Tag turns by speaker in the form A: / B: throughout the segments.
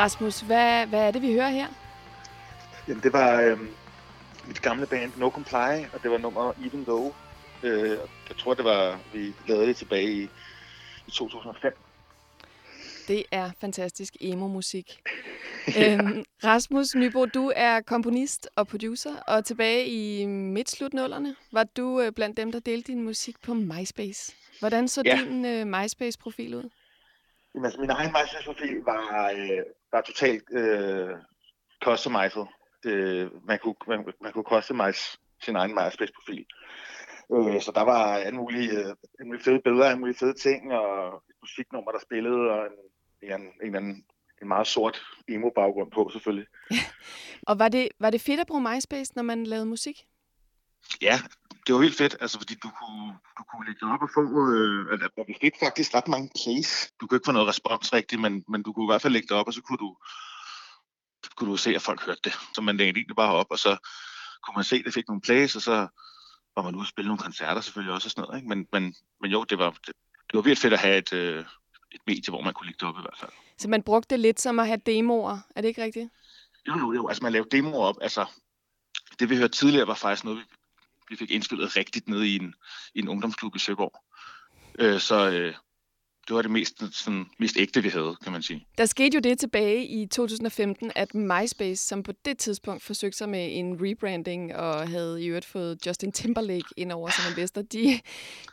A: Rasmus, hvad, hvad er det, vi hører her?
B: Jamen, det var øh, mit gamle band No Comply, og det var nummer Even Though. Øh, jeg tror, det var, vi lavede det tilbage i, i 2005.
A: Det er fantastisk emo-musik. øhm, Rasmus Nybo, du er komponist og producer, og tilbage i midt-slut-nullerne var du øh, blandt dem, der delte din musik på MySpace. Hvordan så ja. din øh, MySpace-profil ud?
B: Jamen, altså, min egen MySpace-profil var, øh, var totalt øh, customized. Det, man, kunne, man, man kunne customize sin egen MySpace-profil. Øh, så der var en mulige, øh, en mulige fede billeder, en mulige fede ting, og et musiknummer, der spillede, og en, en, en, en, en meget sort emo-baggrund på, selvfølgelig.
A: og var det, var det fedt at bruge MySpace, når man lavede musik?
B: Ja, det var vildt fedt, altså fordi du kunne, du kunne lægge op og få, øh, altså, vi fik faktisk ret mange plays. Du kunne ikke få noget respons rigtigt, men, men du kunne i hvert fald lægge det op, og så kunne du, kunne du se, at folk hørte det. Så man lægge det bare op, og så kunne man se, at det fik nogle plays, og så var man ude og spille nogle koncerter selvfølgelig også og sådan noget. Ikke? Men, men, men jo, det var, det, det var virkelig fedt at have et, øh, et medie, hvor man kunne lægge det op i hvert fald.
A: Så man brugte det lidt som at have demoer, er det ikke rigtigt?
B: Jo, jo, jo. Altså man lavede demoer op. Altså, det vi hørte tidligere var faktisk noget, vi, vi fik indspillet rigtigt nede i en, i en ungdomsklub i Søborg. Øh, så, øh, det var det mest, sådan, mest ægte, vi havde, kan man sige.
A: Der skete jo det tilbage i 2015, at MySpace, som på det tidspunkt forsøgte sig med en rebranding og havde i øvrigt fået Justin Timberlake ind over som investor, de,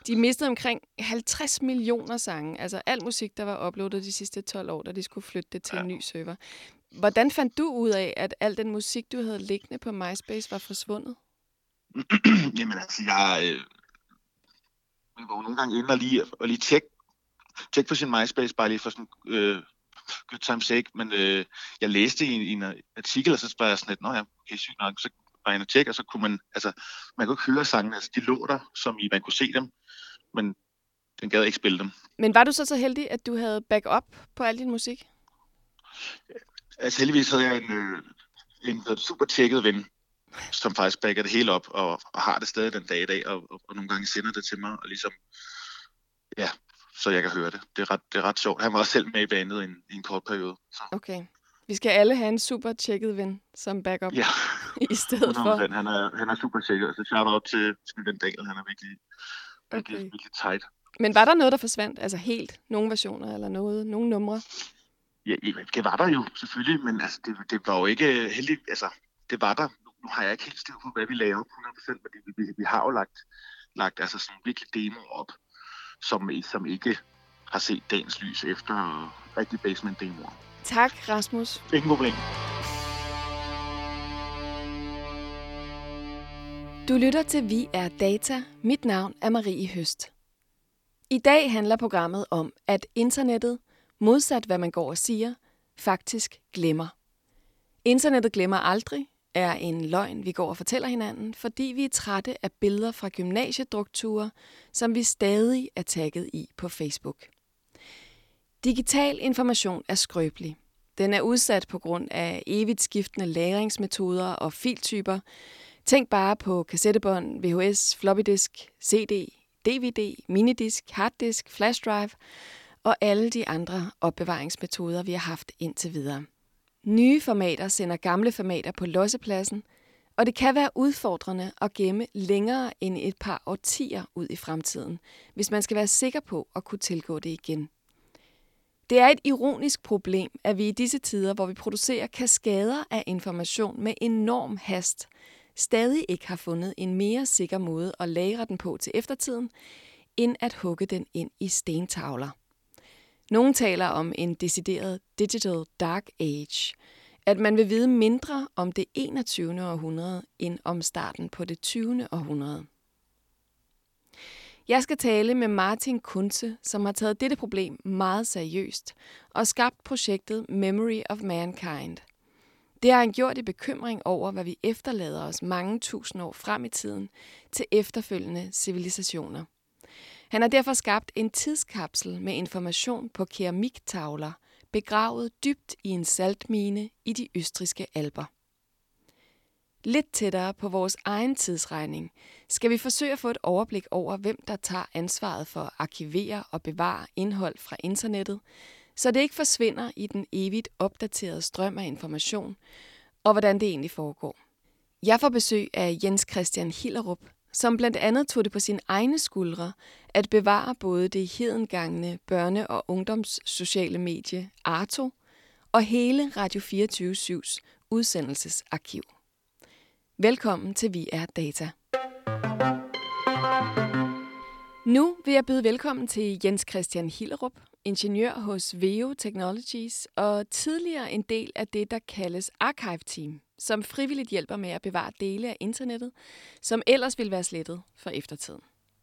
A: de mistede omkring 50 millioner sange. Altså al musik, der var uploadet de sidste 12 år, da de skulle flytte det til ja. en ny server. Hvordan fandt du ud af, at al den musik, du havde liggende på MySpace, var forsvundet?
B: Jamen altså, jeg, øh, var nogle gange inde og lige, og lige tjekke tjek på sin MySpace, bare lige for sådan øh, good time sake, men øh, jeg læste i, i en artikel, og så var jeg sådan lidt, nå ja, okay, sygt nok, så var jeg inde og og så kunne man, altså, man kunne ikke høre sangene, altså de lå der, som i, man kunne se dem, men den gad ikke spille dem.
A: Men var du så så heldig, at du havde backup på al din musik?
B: Altså heldigvis havde jeg en, øh, en super tjekket ven, som faktisk backer det hele op, og, og har det stadig den dag i dag, og, og, og nogle gange sender det til mig, og ligesom, ja, så jeg kan høre det. Det er ret, det er ret sjovt. Han var også selv med i bandet i en, i en kort periode. Så.
A: Okay. Vi skal alle have en super tjekket ven som backup
B: ja.
A: i stedet for.
B: Han er, han er super tjekket. Så shout out til, til ven Daniel. Han er virkelig, virkelig, okay. virkelig tight.
A: Men var der noget, der forsvandt? Altså helt? Nogle versioner eller noget? Nogle numre?
B: Ja, det var der jo selvfølgelig, men altså, det, det var jo ikke heldigt. Altså, det var der. Nu har jeg ikke helt styr på, hvad vi lavede 100%, men vi, vi, vi har jo lagt, lagt altså sådan virkelig demo op som, som ikke har set dagens lys efter rigtig basement demoer.
A: Tak, Rasmus.
B: Ingen problem.
A: Du lytter til Vi er Data. Mit navn er Marie Høst. I dag handler programmet om, at internettet, modsat hvad man går og siger, faktisk glemmer. Internettet glemmer aldrig, er en løgn, vi går og fortæller hinanden, fordi vi er trætte af billeder fra gymnasiedrukture, som vi stadig er tagget i på Facebook. Digital information er skrøbelig. Den er udsat på grund af evigt skiftende lagringsmetoder og filtyper. Tænk bare på kassettebånd, VHS, floppydisk, CD, DVD, minidisk, harddisk, flashdrive og alle de andre opbevaringsmetoder, vi har haft indtil videre. Nye formater sender gamle formater på lossepladsen, og det kan være udfordrende at gemme længere end et par årtier ud i fremtiden, hvis man skal være sikker på at kunne tilgå det igen. Det er et ironisk problem, at vi i disse tider, hvor vi producerer kaskader af information med enorm hast, stadig ikke har fundet en mere sikker måde at lagre den på til eftertiden, end at hugge den ind i stentavler. Nogle taler om en decideret digital dark age, at man vil vide mindre om det 21. århundrede end om starten på det 20. århundrede. Jeg skal tale med Martin Kunze, som har taget dette problem meget seriøst og skabt projektet Memory of Mankind. Det har han gjort i bekymring over, hvad vi efterlader os mange tusind år frem i tiden til efterfølgende civilisationer. Han har derfor skabt en tidskapsel med information på keramiktavler, begravet dybt i en saltmine i de østriske alber. Lidt tættere på vores egen tidsregning skal vi forsøge at få et overblik over, hvem der tager ansvaret for at arkivere og bevare indhold fra internettet, så det ikke forsvinder i den evigt opdaterede strøm af information, og hvordan det egentlig foregår. Jeg får besøg af Jens Christian Hillerup, som blandt andet tog det på sine egne skuldre at bevare både det hedengangne børne- og ungdomssociale medie Arto og hele Radio 24-7's udsendelsesarkiv. Velkommen til Vi er Data. Nu vil jeg byde velkommen til Jens Christian Hillerup, ingeniør hos Veo Technologies og tidligere en del af det, der kaldes Archive Team, som frivilligt hjælper med at bevare dele af internettet, som ellers ville være slettet for eftertiden.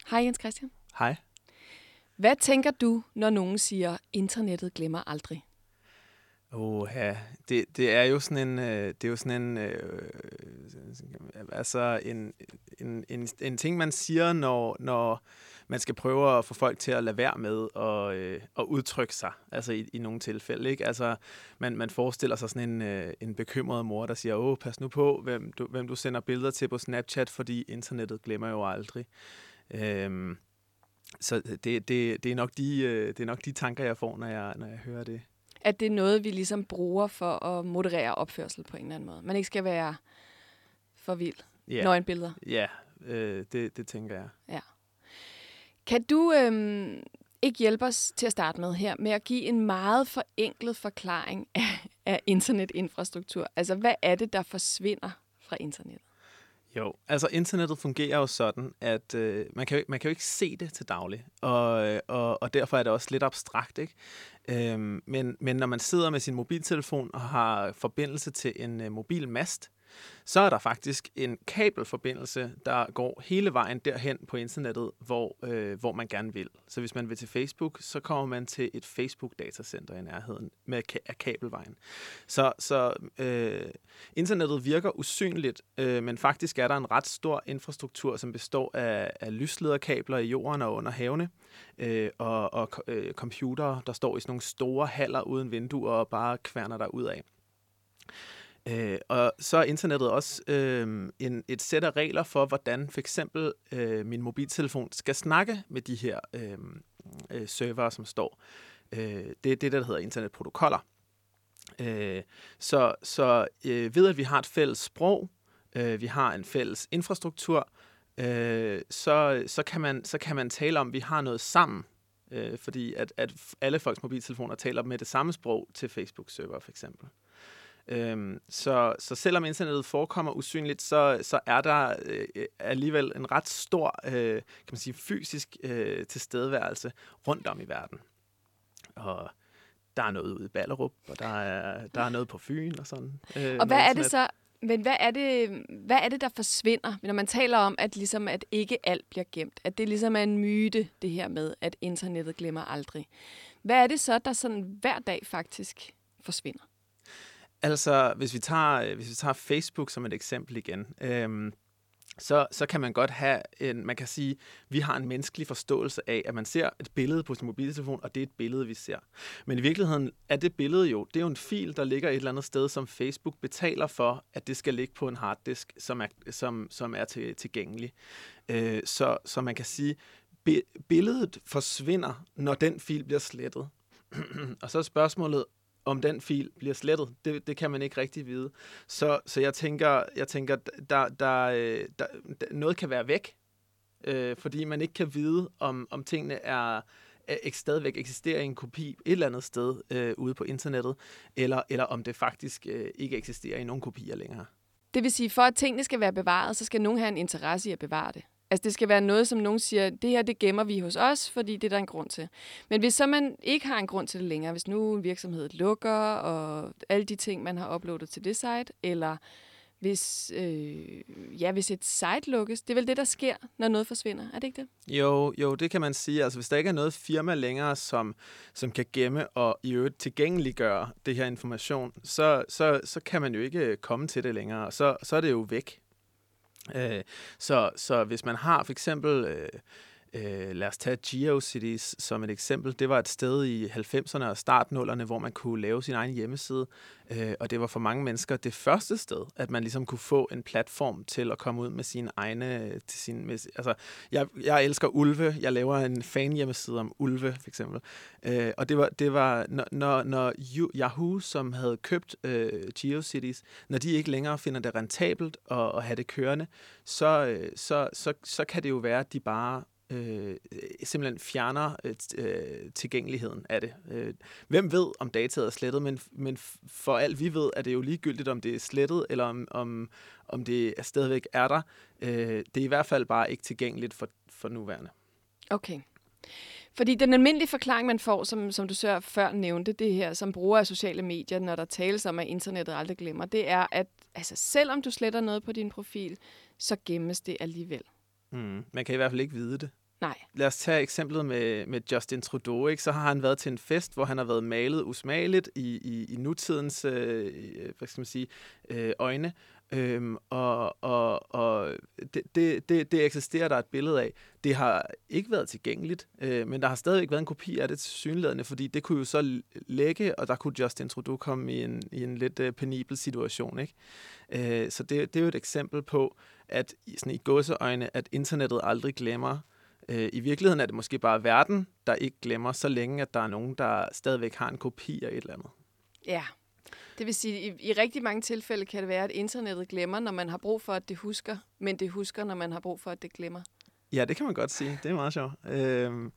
A: Hej Jens Christian.
C: Hej.
A: Hvad tænker du, når nogen siger, internettet glemmer aldrig?
C: Oh, ja. det, det er jo sådan en, øh, det er jo sådan en, øh, altså en, en, en, en ting, man siger, når, når man skal prøve at få folk til at lade være med at, øh, at udtrykke sig, altså i, i nogle tilfælde. Ikke? Altså, man, man forestiller sig sådan en, øh, en bekymret mor, der siger, åh, pas nu på, hvem du, hvem du sender billeder til på Snapchat, fordi internettet glemmer jo aldrig. Øhm, så det, det, det, er nok de, øh, det er nok de tanker, jeg får, når jeg, når jeg hører det.
A: At det er noget, vi ligesom bruger for at moderere opførsel på en eller anden måde. Man ikke skal være for vild. Yeah. Nøgenbilleder.
C: Ja, øh, det, det tænker jeg.
A: Ja. Kan du øhm, ikke hjælpe os til at starte med her med at give en meget forenklet forklaring af, af internetinfrastruktur? Altså, hvad er det, der forsvinder fra internettet?
C: Jo, altså internettet fungerer jo sådan, at øh, man, kan, man kan jo ikke se det til daglig, og, øh, og, og derfor er det også lidt abstrakt, ikke? Øhm, men, men når man sidder med sin mobiltelefon og har forbindelse til en øh, mobilmast, så er der faktisk en kabelforbindelse, der går hele vejen derhen på internettet, hvor, øh, hvor man gerne vil. Så hvis man vil til Facebook, så kommer man til et Facebook-datacenter i nærheden med af kabelvejen. Så, så øh, internettet virker usynligt, øh, men faktisk er der en ret stor infrastruktur, som består af, af lyslederkabler i jorden og under havene, øh, og, og øh, computere, der står i sådan nogle store haller uden vinduer og bare kværner der ud af. Øh, og så er internettet også øh, en, et sæt af regler for, hvordan for eksempel øh, min mobiltelefon skal snakke med de her øh, øh, servere, som står. Øh, det er det, der hedder internetprotokoller. Øh, så så øh, ved at vi har et fælles sprog, øh, vi har en fælles infrastruktur, øh, så, så, kan man, så kan man tale om, at vi har noget sammen. Øh, fordi at, at alle folks mobiltelefoner taler med det samme sprog til Facebook-server for eksempel. Øhm, så, så selvom internettet forekommer usynligt, så, så er der øh, alligevel en ret stor øh, kan man sige, fysisk øh, tilstedeværelse rundt om i verden. Og der er noget ude i Ballerup, og der er, der er noget på Fyn og sådan.
A: Øh, og hvad er det så, men hvad er det, hvad er det, der forsvinder, når man taler om, at, ligesom, at ikke alt bliver gemt? At det ligesom er en myte, det her med, at internettet glemmer aldrig. Hvad er det så, der sådan hver dag faktisk forsvinder?
C: Altså, hvis vi tager, øh, hvis vi tager Facebook som et eksempel igen, øhm, så, så kan man godt have en, man kan sige, vi har en menneskelig forståelse af, at man ser et billede på sin mobiltelefon, og det er et billede, vi ser. Men i virkeligheden er det billede jo, det er jo en fil, der ligger et eller andet sted, som Facebook betaler for, at det skal ligge på en harddisk, som er, som, som er til, tilgængelig. Øh, så, så man kan sige, billedet forsvinder, når den fil bliver slettet. og så er spørgsmålet, om den fil bliver slettet. Det, det kan man ikke rigtig vide. Så, så jeg tænker, jeg tænker der, der, øh, der, der, noget kan være væk, øh, fordi man ikke kan vide, om, om tingene er, er stadigvæk eksisterer i en kopi et eller andet sted øh, ude på internettet, eller, eller om det faktisk øh, ikke eksisterer i nogen kopier længere.
A: Det vil sige, for at tingene skal være bevaret, så skal nogen have en interesse i at bevare det. Altså det skal være noget, som nogen siger, det her det gemmer vi hos os, fordi det er der en grund til. Men hvis så man ikke har en grund til det længere, hvis nu en virksomhed lukker, og alle de ting, man har uploadet til det site, eller hvis, øh, ja, hvis et site lukkes, det er vel det, der sker, når noget forsvinder, er det ikke det?
C: Jo, jo, det kan man sige. Altså, hvis der ikke er noget firma længere, som, som kan gemme og i øvrigt tilgængeliggøre det her information, så, så, så kan man jo ikke øh, komme til det længere. Så, så er det jo væk. Øh, så, så hvis man har for eksempel øh, Øh, lad os tage GeoCities som et eksempel. Det var et sted i 90'erne og startnullerne, hvor man kunne lave sin egen hjemmeside. Øh, og det var for mange mennesker det første sted, at man ligesom kunne få en platform til at komme ud med sine egne... Til sin, med, altså, jeg, jeg elsker ulve. Jeg laver en fan-hjemmeside om ulve, for eksempel. Øh, og det var, det var når, når Yahoo, som havde købt øh, GeoCities, når de ikke længere finder det rentabelt at, at have det kørende, så, øh, så, så, så kan det jo være, at de bare øh, simpelthen fjerner øh, øh, tilgængeligheden af det. Øh, hvem ved, om dataet er slettet, men, men for alt vi ved, er det jo ligegyldigt, om det er slettet, eller om, om, om det er stadigvæk er der. Øh, det er i hvert fald bare ikke tilgængeligt for, for nuværende.
A: Okay. Fordi den almindelige forklaring, man får, som, som du så før nævnte, det her, som bruger af sociale medier, når der tales om, at internettet aldrig glemmer, det er, at altså, selvom du sletter noget på din profil, så gemmes det alligevel.
C: Mm. Man kan i hvert fald ikke vide det.
A: Nej.
C: Lad os tage eksemplet med, med Justin Trudeau. Ikke? Så har han været til en fest, hvor han har været malet usmageligt i, i, i nutidens øh, hvad skal man sige, øh, øjne. Øhm, og og, og det, det, det, det eksisterer der et billede af. Det har ikke været tilgængeligt, øh, men der har stadigvæk været en kopi af det til synligheden, fordi det kunne jo så lægge, og der kunne Justin Trudeau komme i en, i en lidt øh, penibel situation. Ikke? Øh, så det, det er jo et eksempel på, at sådan i gåseøjne, at internettet aldrig glemmer. Øh, I virkeligheden er det måske bare verden, der ikke glemmer, så længe at der er nogen, der stadigvæk har en kopi af et eller andet.
A: Ja, det vil sige, at i, i rigtig mange tilfælde kan det være, at internettet glemmer, når man har brug for, at det husker, men det husker, når man har brug for, at det glemmer.
C: Ja, det kan man godt sige. Det er meget sjovt. Øh,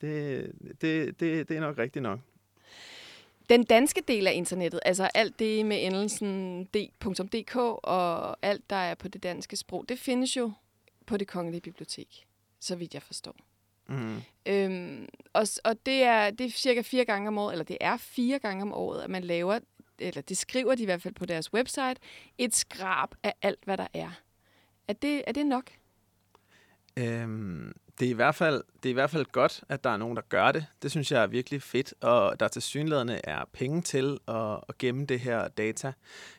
C: det, det, det, det er nok rigtigt nok.
A: Den danske del af internettet, altså alt det med endelsen d.dk og alt, der er på det danske sprog, det findes jo på det kongelige bibliotek, så vidt jeg forstår. Mm. Øhm, og og det, er, det er cirka fire gange om året, eller det er fire gange om året, at man laver, eller det skriver de i hvert fald på deres website, et skrab af alt, hvad der er. Er det, er det nok?
C: Øhm, det er, i hvert fald, det er i hvert fald godt, at der er nogen, der gør det. Det synes jeg er virkelig fedt, og der til synlædende er penge til at, at gemme det her data.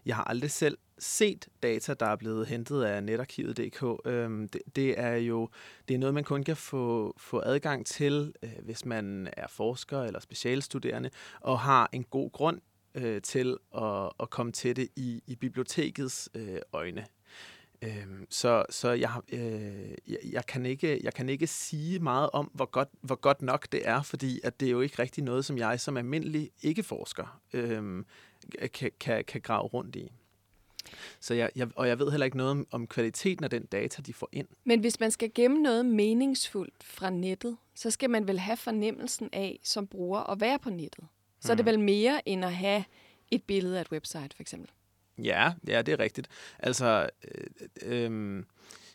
C: Jeg har aldrig selv set data, der er blevet hentet af netarkivet.dk. Øhm, det, det er jo det er noget, man kun kan få, få adgang til, øh, hvis man er forsker eller specialstuderende, og har en god grund øh, til at, at komme til det i, i bibliotekets øh, øjne. Øhm, så så jeg, øh, jeg, jeg, kan ikke, jeg kan ikke sige meget om, hvor godt, hvor godt nok det er, fordi at det er jo ikke rigtig noget, som jeg som almindelig ikke-forsker øh, kan, kan, kan grave rundt i. Så jeg, jeg, og jeg ved heller ikke noget om, om kvaliteten af den data, de får ind.
A: Men hvis man skal gemme noget meningsfuldt fra nettet, så skal man vel have fornemmelsen af, som bruger, at være på nettet. Så mm. er det mhm. vel mere end at have et billede af et website, for eksempel.
C: Ja, ja, det er rigtigt. Altså, øh, øh, øhm,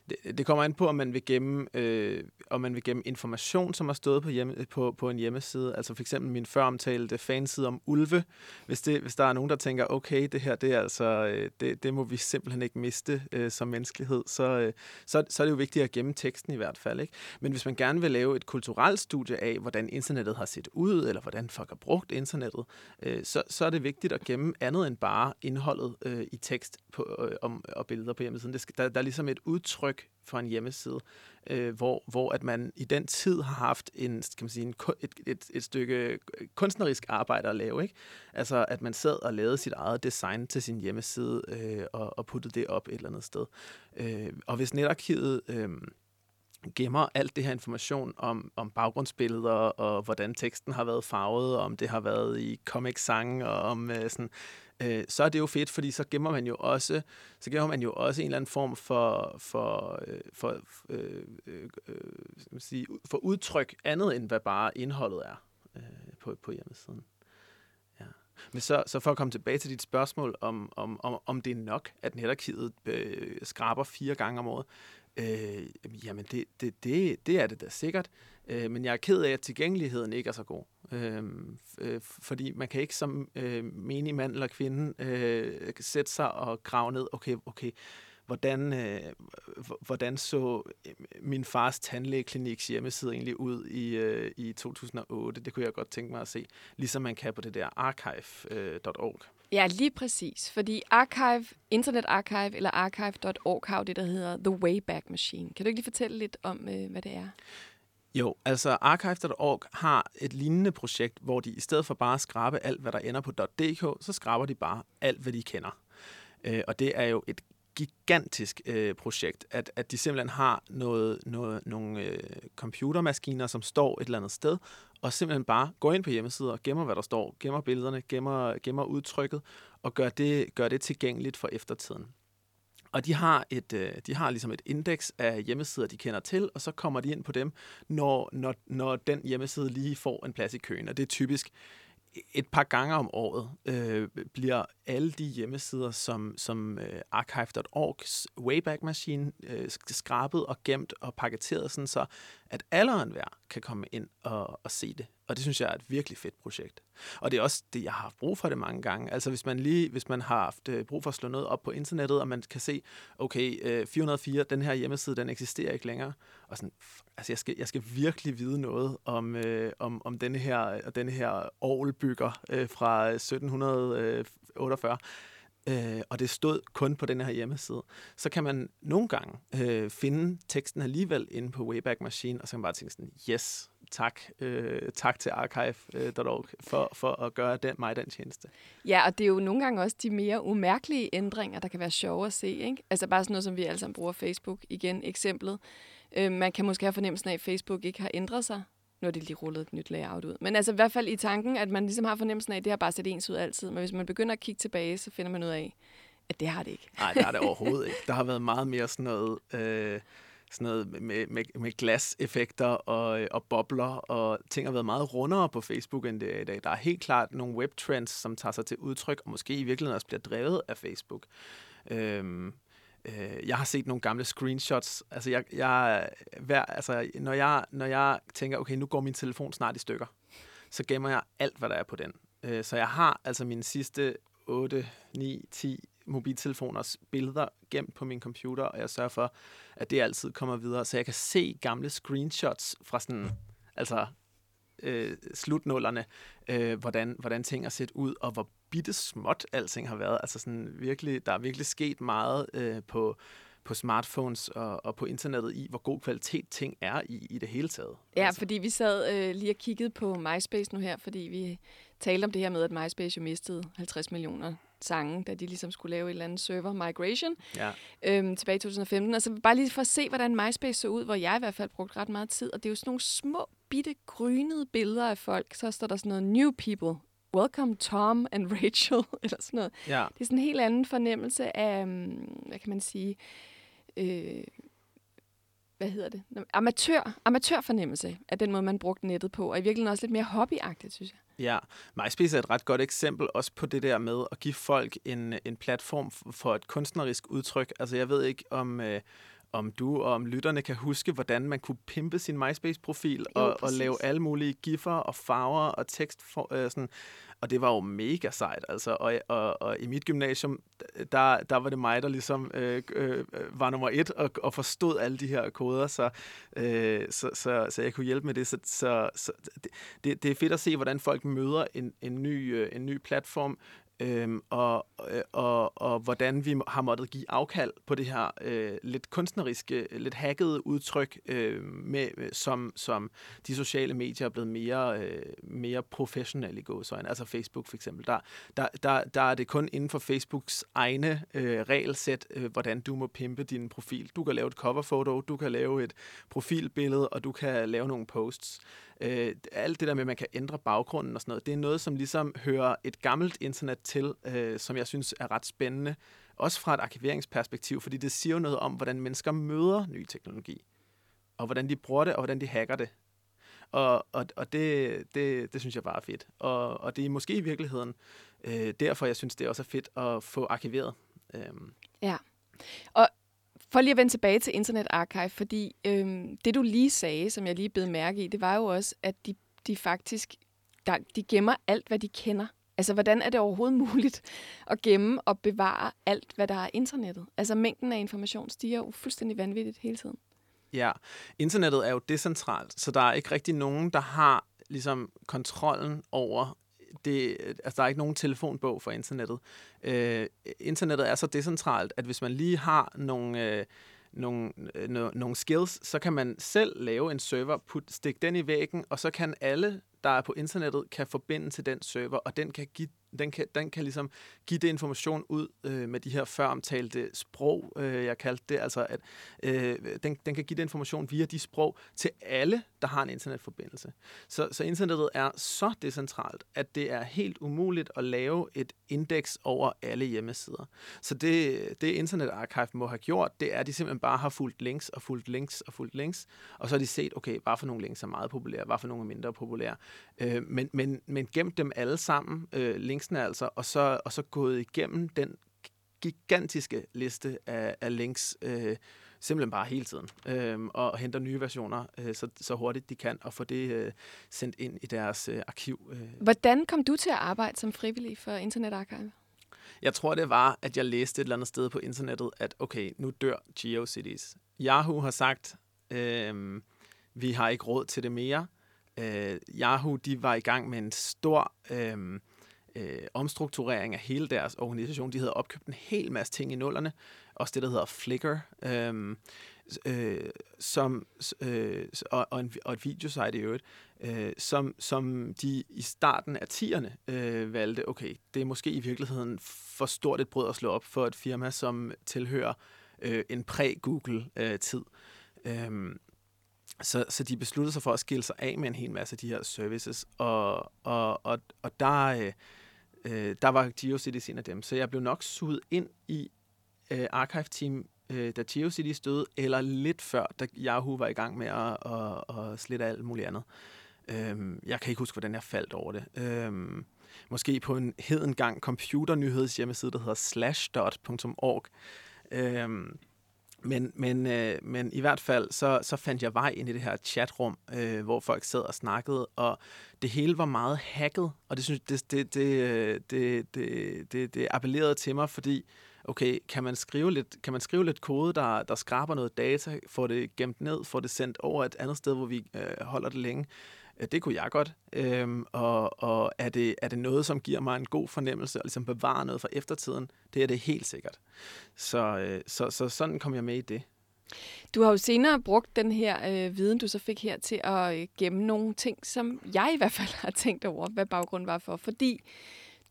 C: det, det kommer an på, om man vil gemme, øh, om man vil gemme information, som har stået på, hjemme, på, på en hjemmeside. Altså for eksempel min føromtalte fanside om ulve. Hvis, det, hvis der er nogen, der tænker, okay, det her, det, er altså, øh, det, det må vi simpelthen ikke miste øh, som menneskelighed, så, øh, så, så er det jo vigtigt at gemme teksten i hvert fald. Ikke? Men hvis man gerne vil lave et kulturelt studie af, hvordan internettet har set ud, eller hvordan folk har brugt internettet, øh, så, så er det vigtigt at gemme andet end bare indholdet øh, i tekst på, øh, om, og billeder på hjemmesiden. Det skal, der, der er ligesom et udtryk udtryk for en hjemmeside, øh, hvor, hvor at man i den tid har haft en, kan man sige, en, et, et, et stykke kunstnerisk arbejde at lave. Ikke? Altså at man sad og lavede sit eget design til sin hjemmeside øh, og, og puttede det op et eller andet sted. Øh, og hvis netarkivet... Øh, gemmer alt det her information om, om baggrundsbilleder og hvordan teksten har været farvet, og om det har været i comic sang og om øh, sådan øh, så er det jo fedt, fordi så gemmer man jo også, så gemmer man jo også en eller anden form for, for, øh, for, øh, øh, øh, sige, for udtryk andet end hvad bare indholdet er øh, på, på hjemmesiden. Ja. Men så, så for at komme tilbage til dit spørgsmål om, om, om, om det er nok, at netarkivet øh, skraber fire gange om året, øh, jamen det, det, det, det er det da sikkert. Øh, Øh, men jeg er ked af, at tilgængeligheden ikke er så god. Øhm, øh, øh, fordi man kan ikke som øh, menig mand eller kvinde øh, sætte sig og grave ned, okay, okay, hvordan, øh, hvordan så øh, min fars tandlægekliniks hjemmeside egentlig ud i, øh, i 2008? Det kunne jeg godt tænke mig at se, ligesom man kan på det der archive.org.
A: Øh, ja, lige præcis. Fordi Archive, Internet Archive eller archive.org har det, der hedder The Wayback Machine. Kan du ikke lige fortælle lidt om, øh, hvad det er?
C: Jo, altså archive.org har et lignende projekt, hvor de i stedet for bare at skrabe alt, hvad der ender på .dk, så skraber de bare alt, hvad de kender. Øh, og det er jo et gigantisk øh, projekt, at, at de simpelthen har noget, noget, nogle øh, computermaskiner, som står et eller andet sted, og simpelthen bare går ind på hjemmesider og gemmer, hvad der står, gemmer billederne, gemmer, gemmer udtrykket, og gør det, gør det tilgængeligt for eftertiden. Og de har, et, øh, de har ligesom et indeks af hjemmesider, de kender til, og så kommer de ind på dem, når, når, når den hjemmeside lige får en plads i køen. Og det er typisk et par gange om året øh, bliver alle de hjemmesider, som, som øh, archive.orgs Wayback Machine øh, skrabet og gemt og paketeret, sådan så at alle og enhver kan komme ind og, og se det. Og det synes jeg er et virkelig fedt projekt. Og det er også det, jeg har haft brug for det mange gange. Altså hvis man lige, hvis man har haft øh, brug for at slå noget op på internettet, og man kan se, okay, øh, 404, den her hjemmeside, den eksisterer ikke længere. Og sådan, altså jeg skal, jeg skal virkelig vide noget om, øh, om, om denne her, denne her ovlbygger øh, fra øh, 1748 øh, og det stod kun på den her hjemmeside, så kan man nogle gange øh, finde teksten alligevel inde på Wayback Machine, og så kan man bare tænke sådan, yes, tak, øh, tak til archive.org øh, for, for at gøre den, mig den tjeneste.
A: Ja, og det er jo nogle gange også de mere umærkelige ændringer, der kan være sjove at se. Ikke? Altså bare sådan noget, som vi alle sammen bruger Facebook. Igen eksemplet. Øh, man kan måske have fornemmelsen af, at Facebook ikke har ændret sig nu har de lige rullet et nyt layout ud. Men altså i hvert fald i tanken, at man ligesom har fornemmelsen af, at det har bare set ens ud altid. Men hvis man begynder at kigge tilbage, så finder man ud af, at det har det ikke.
C: Nej, det har det overhovedet ikke. Der har været meget mere sådan noget, øh, sådan noget med, med, med glaseffekter og, og bobler, og ting har været meget rundere på Facebook, end det er i dag. Der er helt klart nogle webtrends, som tager sig til udtryk, og måske i virkeligheden også bliver drevet af Facebook. Øhm, øh, jeg har set nogle gamle screenshots. Altså, jeg, jeg, hver, altså, når, jeg, når jeg tænker, okay, nu går min telefon snart i stykker, så gemmer jeg alt, hvad der er på den. Øh, så jeg har altså mine sidste 8, 9, 10 mobiltelefoners billeder gemt på min computer, og jeg sørger for, at det altid kommer videre, så jeg kan se gamle screenshots fra sådan, altså øh, slutnullerne, øh, hvordan, hvordan ting har set ud, og hvor bitte småt alting har været. Altså sådan virkelig, der er virkelig sket meget øh, på, på smartphones og, og på internettet i, hvor god kvalitet ting er i, i det hele taget.
A: Ja, altså. fordi vi sad øh, lige og kiggede på MySpace nu her, fordi vi talte om det her med, at MySpace jo mistede 50 millioner sange, da de ligesom skulle lave et eller andet server migration ja. øhm, tilbage i 2015. Og så bare lige for at se, hvordan MySpace så ud, hvor jeg i hvert fald brugte ret meget tid. Og det er jo sådan nogle små, bitte, grynede billeder af folk. Så står der sådan noget, new people, welcome Tom and Rachel, eller sådan noget. Ja. Det er sådan en helt anden fornemmelse af, øhm, hvad kan man sige, øh, hvad hedder det? Amatør, amatørfornemmelse af den måde, man brugte nettet på, og i virkeligheden også lidt mere hobbyagtigt, synes jeg.
C: Ja, MySpace er et ret godt eksempel også på det der med at give folk en, en platform for et kunstnerisk udtryk. Altså jeg ved ikke om... Øh, om du og om lytterne kan huske, hvordan man kunne pimpe sin MySpace-profil og, og lave alle mulige giffer og farver og tekst. For, øh, sådan. Og det var jo mega sejt, altså. Og, og, og i mit gymnasium, der, der var det mig, der ligesom øh, øh, var nummer et og, og forstod alle de her koder, så, øh, så, så, så jeg kunne hjælpe med det. Så, så, så det, det er fedt at se, hvordan folk møder en, en, ny, øh, en ny platform, øhm, og, øh, og, og hvordan vi har måttet give afkald på det her øh, lidt kunstneriske, lidt hackede udtryk, øh, med, øh, som, som de sociale medier er blevet mere, øh, mere professionelle i gåsøjne. Altså Facebook for eksempel. Der, der, der, der er det kun inden for Facebooks egne øh, regelsæt, øh, hvordan du må pimpe din profil. Du kan lave et coverfoto, du kan lave et profilbillede, og du kan lave nogle posts. Øh, alt det der med, at man kan ændre baggrunden og sådan noget, det er noget, som ligesom hører et gammelt internet til, øh, som jeg synes er ret spændende. Også fra et arkiveringsperspektiv, fordi det siger jo noget om, hvordan mennesker møder ny teknologi. Og hvordan de bruger det, og hvordan de hacker det. Og, og, og det, det, det synes jeg bare er fedt. Og, og det er måske i virkeligheden øh, derfor, jeg synes, det er også er fedt at få arkiveret.
A: Øhm. Ja, og for lige at vende tilbage til Internet Archive, fordi øhm, det du lige sagde, som jeg lige blev mærke i, det var jo også, at de, de faktisk der, de gemmer alt, hvad de kender. Altså, hvordan er det overhovedet muligt at gemme og bevare alt, hvad der er internettet? Altså, mængden af information stiger jo fuldstændig vanvittigt hele tiden.
C: Ja, internettet er jo decentralt, så der er ikke rigtig nogen, der har ligesom kontrollen over det, altså, der er ikke nogen telefonbog for internettet. Øh, internettet er så decentralt, at hvis man lige har nogle, øh, nogle, øh, nogle skills, så kan man selv lave en server, put, stik den i væggen, og så kan alle, der er på internettet, kan forbinde til den server, og den kan give den kan, den kan ligesom give det information ud øh, med de her føromtalte sprog, øh, jeg kaldte det. Altså, at øh, den, den kan give det information via de sprog til alle, der har en internetforbindelse. Så, så internettet er så decentralt, at det er helt umuligt at lave et indeks over alle hjemmesider. Så det, det Internet Archive må have gjort, det er, at de simpelthen bare har fulgt links og fulgt links og fulgt links, og så har de set, okay, hvad for nogle links er meget populære, hvad for nogle er mindre populære. Øh, men, men, men gemt dem alle sammen, øh, linksene altså, og så, og så gået igennem den gigantiske liste af, af links, øh, simpelthen bare hele tiden, øh, og henter nye versioner øh, så, så hurtigt de kan, og få det øh, sendt ind i deres øh, arkiv. Øh.
A: Hvordan kom du til at arbejde som frivillig for Internet Archive?
C: Jeg tror, det var, at jeg læste et eller andet sted på internettet, at okay, nu dør GeoCities. Yahoo har sagt, øh, vi har ikke råd til det mere. Øh, Yahoo, de var i gang med en stor... Øh, øh, omstrukturering af hele deres organisation. De havde opkøbt en hel masse ting i nullerne. Også det, der hedder Flickr. Øh, øh, som, øh, og, og, en, og et videosite i øvrigt, øh, som, som de i starten af 10'erne øh, valgte, okay, det er måske i virkeligheden for stort et brød at slå op for et firma, som tilhører øh, en præ-Google-tid. Øh, øh så, så de besluttede sig for at skille sig af med en hel masse af de her services, og, og, og, og der, øh, øh der var GeoCities en af dem. Så jeg blev nok suget ind i øh, Archive Team, øh, da GeoCities døde, eller lidt før, da Yahoo var i gang med at, at, at slette alt muligt andet. Øh, jeg kan ikke huske, hvordan jeg faldt over det. Øh, måske på en hedengang gang hjemmeside, der hedder slashdot.org. Øh, men, men, øh, men i hvert fald, så, så fandt jeg vej ind i det her chatrum, øh, hvor folk sad og snakkede, og det hele var meget hacket, og det, synes, det, det, det, øh, det, det, det, det appellerede til mig, fordi okay, kan man skrive lidt, kan man skrive lidt kode, der, der skraber noget data, får det gemt ned, får det sendt over et andet sted, hvor vi øh, holder det længe, det kunne jeg godt. Øhm, og og er, det, er det noget, som giver mig en god fornemmelse og ligesom bevarer noget for eftertiden? Det er det helt sikkert. Så, øh, så, så sådan kom jeg med i det.
A: Du har jo senere brugt den her øh, viden, du så fik her, til at øh, gemme nogle ting, som jeg i hvert fald har tænkt over, hvad baggrunden var for. Fordi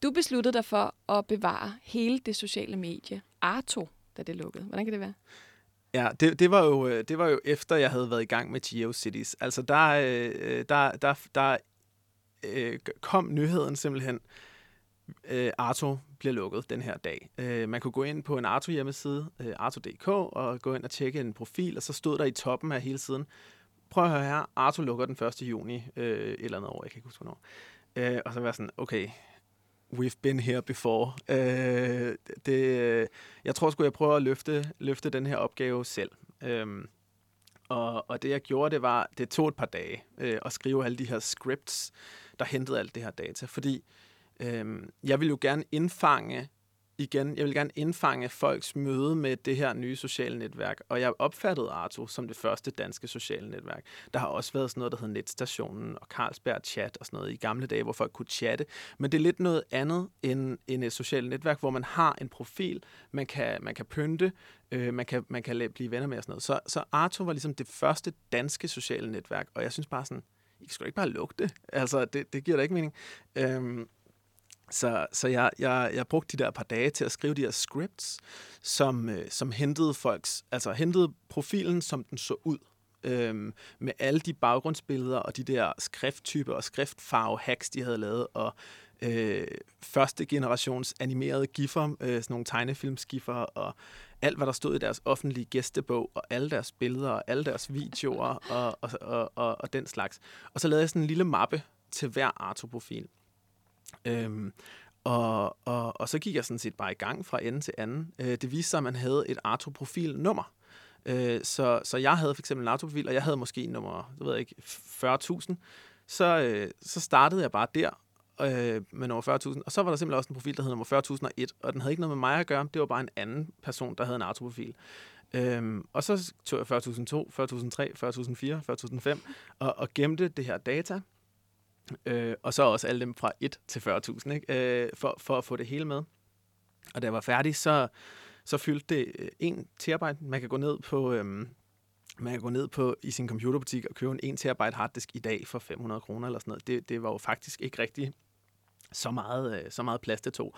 A: du besluttede dig for at bevare hele det sociale medie, Arto, da det lukkede. Hvordan kan det være?
C: Ja, det, det, var jo, øh, det var jo efter, jeg havde været i gang med GeoCities. Altså, der, øh, øh, der, der, der øh, kom nyheden simpelthen, øh, Arto bliver lukket den her dag. Øh, man kunne gå ind på en Arto hjemmeside, øh, arto.dk, og gå ind og tjekke en profil, og så stod der i toppen af hele siden, prøv at høre her, Arto lukker den 1. juni, øh, et eller andet år, jeg kan ikke huske hvornår. Øh, og så var jeg sådan, okay, we've been here before. Øh, det, jeg tror sgu, jeg prøver at løfte, løfte den her opgave selv. Øh, og, og det jeg gjorde, det var, det tog et par dage øh, at skrive alle de her scripts, der hentede alt det her data. Fordi øh, jeg vil jo gerne indfange igen, jeg vil gerne indfange folks møde med det her nye sociale netværk, og jeg opfattede Arto som det første danske sociale netværk. Der har også været sådan noget, der hedder Netstationen og Carlsberg Chat og sådan noget i gamle dage, hvor folk kunne chatte, men det er lidt noget andet end, end et socialt netværk, hvor man har en profil, man kan, man kan pynte, øh, man, kan, man kan blive venner med og sådan noget. Så, så Arto var ligesom det første danske sociale netværk, og jeg synes bare sådan, I skal ikke bare lukke det. Altså, det, det giver da ikke mening. Øhm, så, så jeg, jeg, jeg brugte de der par dage til at skrive de her scripts, som, øh, som hentede folks, altså hentede profilen, som den så ud. Øhm, med alle de baggrundsbilleder og de der skrifttyper og skriftfarve-hacks, de havde lavet, og øh, første generations animerede giffer, øh, sådan nogle tegnefilmsgiffer, og alt, hvad der stod i deres offentlige gæstebog, og alle deres billeder, og alle deres videoer, og, og, og, og, og den slags. Og så lavede jeg sådan en lille mappe til hver Arto-profil. Øhm, og, og, og så gik jeg sådan set bare i gang fra ende til anden. Øh, det viste sig, at man havde et Arto-profil-nummer. Øh, så, så jeg havde for eksempel en Arto-profil, og jeg havde måske nummer, jeg ved ikke, 40.000. Så, øh, så startede jeg bare der øh, med nummer 40.000. Og så var der simpelthen også en profil, der hed nummer 40.001, og den havde ikke noget med mig at gøre. Det var bare en anden person, der havde en Arto-profil. Øhm, og så tog jeg 40.002, 40.003, 40.004, 40.005 og, og gemte det her data. Øh, og så også alle dem fra 1 til 40.000, ikke? Øh, for, for at få det hele med. Og da jeg var færdig, så, så fyldte det 1 terabyte. Man kan gå ned på... Øhm, man kan gå ned på i sin computerbutik og købe en 1 terabyte harddisk i dag for 500 kroner eller sådan noget. Det, det var jo faktisk ikke rigtig så meget, så meget plads det tog.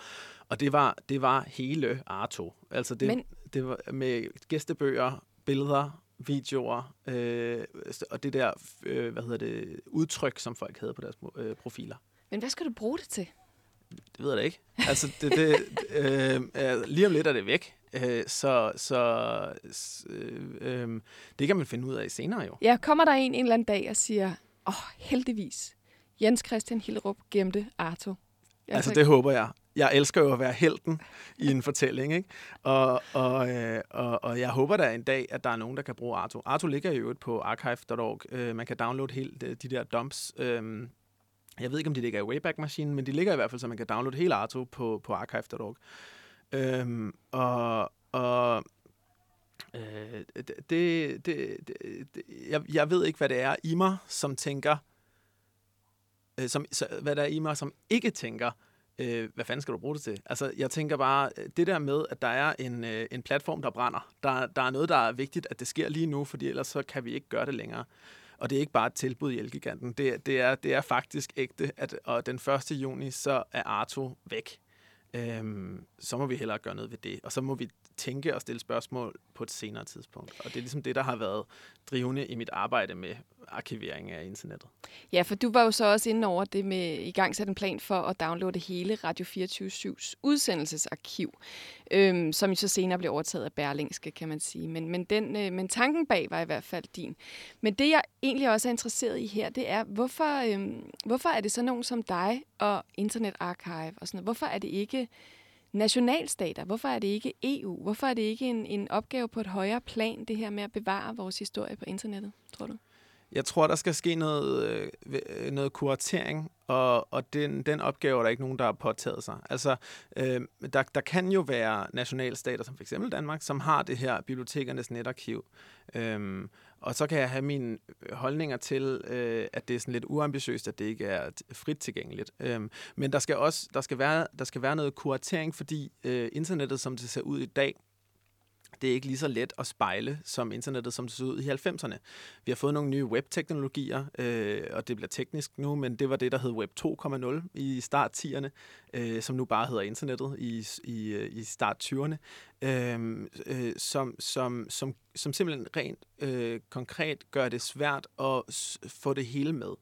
C: Og det var, det var hele Arto. Altså det, Men... det var med gæstebøger, billeder, videoer øh, og det der øh, hvad hedder det, udtryk, som folk havde på deres øh, profiler.
A: Men hvad skal du bruge det til?
C: Det ved jeg da ikke. Altså, det, det, øh, lige om lidt er det væk. Øh, så så øh, øh, det kan man finde ud af senere jo.
A: Ja, kommer der en en eller anden dag og siger, åh, oh, heldigvis, Jens Christian Hillerup gemte Arto.
C: altså, det håber jeg jeg elsker jo at være helten i en fortælling, ikke? Og, og, øh, og, og jeg håber da en dag, at der er nogen, der kan bruge Arto. Arto ligger jo på archive.org. Øh, man kan downloade helt øh, de, der dumps. Øh, jeg ved ikke, om de ligger i Wayback Machine, men de ligger i hvert fald, så man kan downloade hele Arto på, på archive.org. Øh, og, og øh, det, det, det, det, jeg, jeg ved ikke, hvad det er i mig, som tænker, øh, som, så, hvad der er i mig, som ikke tænker, øh, hvad fanden skal du bruge det til? Altså, jeg tænker bare, øh, det der med, at der er en, øh, en platform, der brænder, der, der er noget, der er vigtigt, at det sker lige nu, fordi ellers så kan vi ikke gøre det længere. Og det er ikke bare et tilbud i Elgiganten. Det, det, er, det er faktisk ægte, at og den 1. juni, så er Arto væk. Øhm, så må vi hellere gøre noget ved det. Og så må vi tænke og stille spørgsmål på et senere tidspunkt. Og det er ligesom det, der har været drivende i mit arbejde med arkivering af internettet.
A: Ja, for du var jo så også inde over det med i gang en plan for at downloade hele Radio 24-7's udsendelsesarkiv, øhm, som så senere blev overtaget af Berlingske, kan man sige. Men, men, den, øh, men tanken bag var i hvert fald din. Men det, jeg egentlig også er interesseret i her, det er, hvorfor, øhm, hvorfor er det så nogen som dig og Internet Archive og sådan noget, hvorfor er det ikke nationalstater? Hvorfor er det ikke EU? Hvorfor er det ikke en, en opgave på et højere plan, det her med at bevare vores historie på internettet, tror du?
C: Jeg tror, der skal ske noget, øh, noget kuratering, og, og den, den opgave er der ikke nogen, der har påtaget sig. Altså, øh, der, der kan jo være nationalstater, som for eksempel Danmark, som har det her bibliotekernes netarkiv. Øh, og så kan jeg have mine øh, holdninger til, øh, at det er sådan lidt uambitiøst, at det ikke er frit tilgængeligt. Øhm, men der skal også der skal være, der skal være noget kuratering, fordi øh, internettet, som det ser ud i dag, det er ikke lige så let at spejle som internettet, som det så ud i 90'erne. Vi har fået nogle nye webteknologier, øh, og det bliver teknisk nu, men det var det, der hed Web 2.0 i start 10'erne, øh, som nu bare hedder internettet i, i, i start 20'erne, øh, øh, som, som, som, som simpelthen rent øh, konkret gør det svært at få det hele med.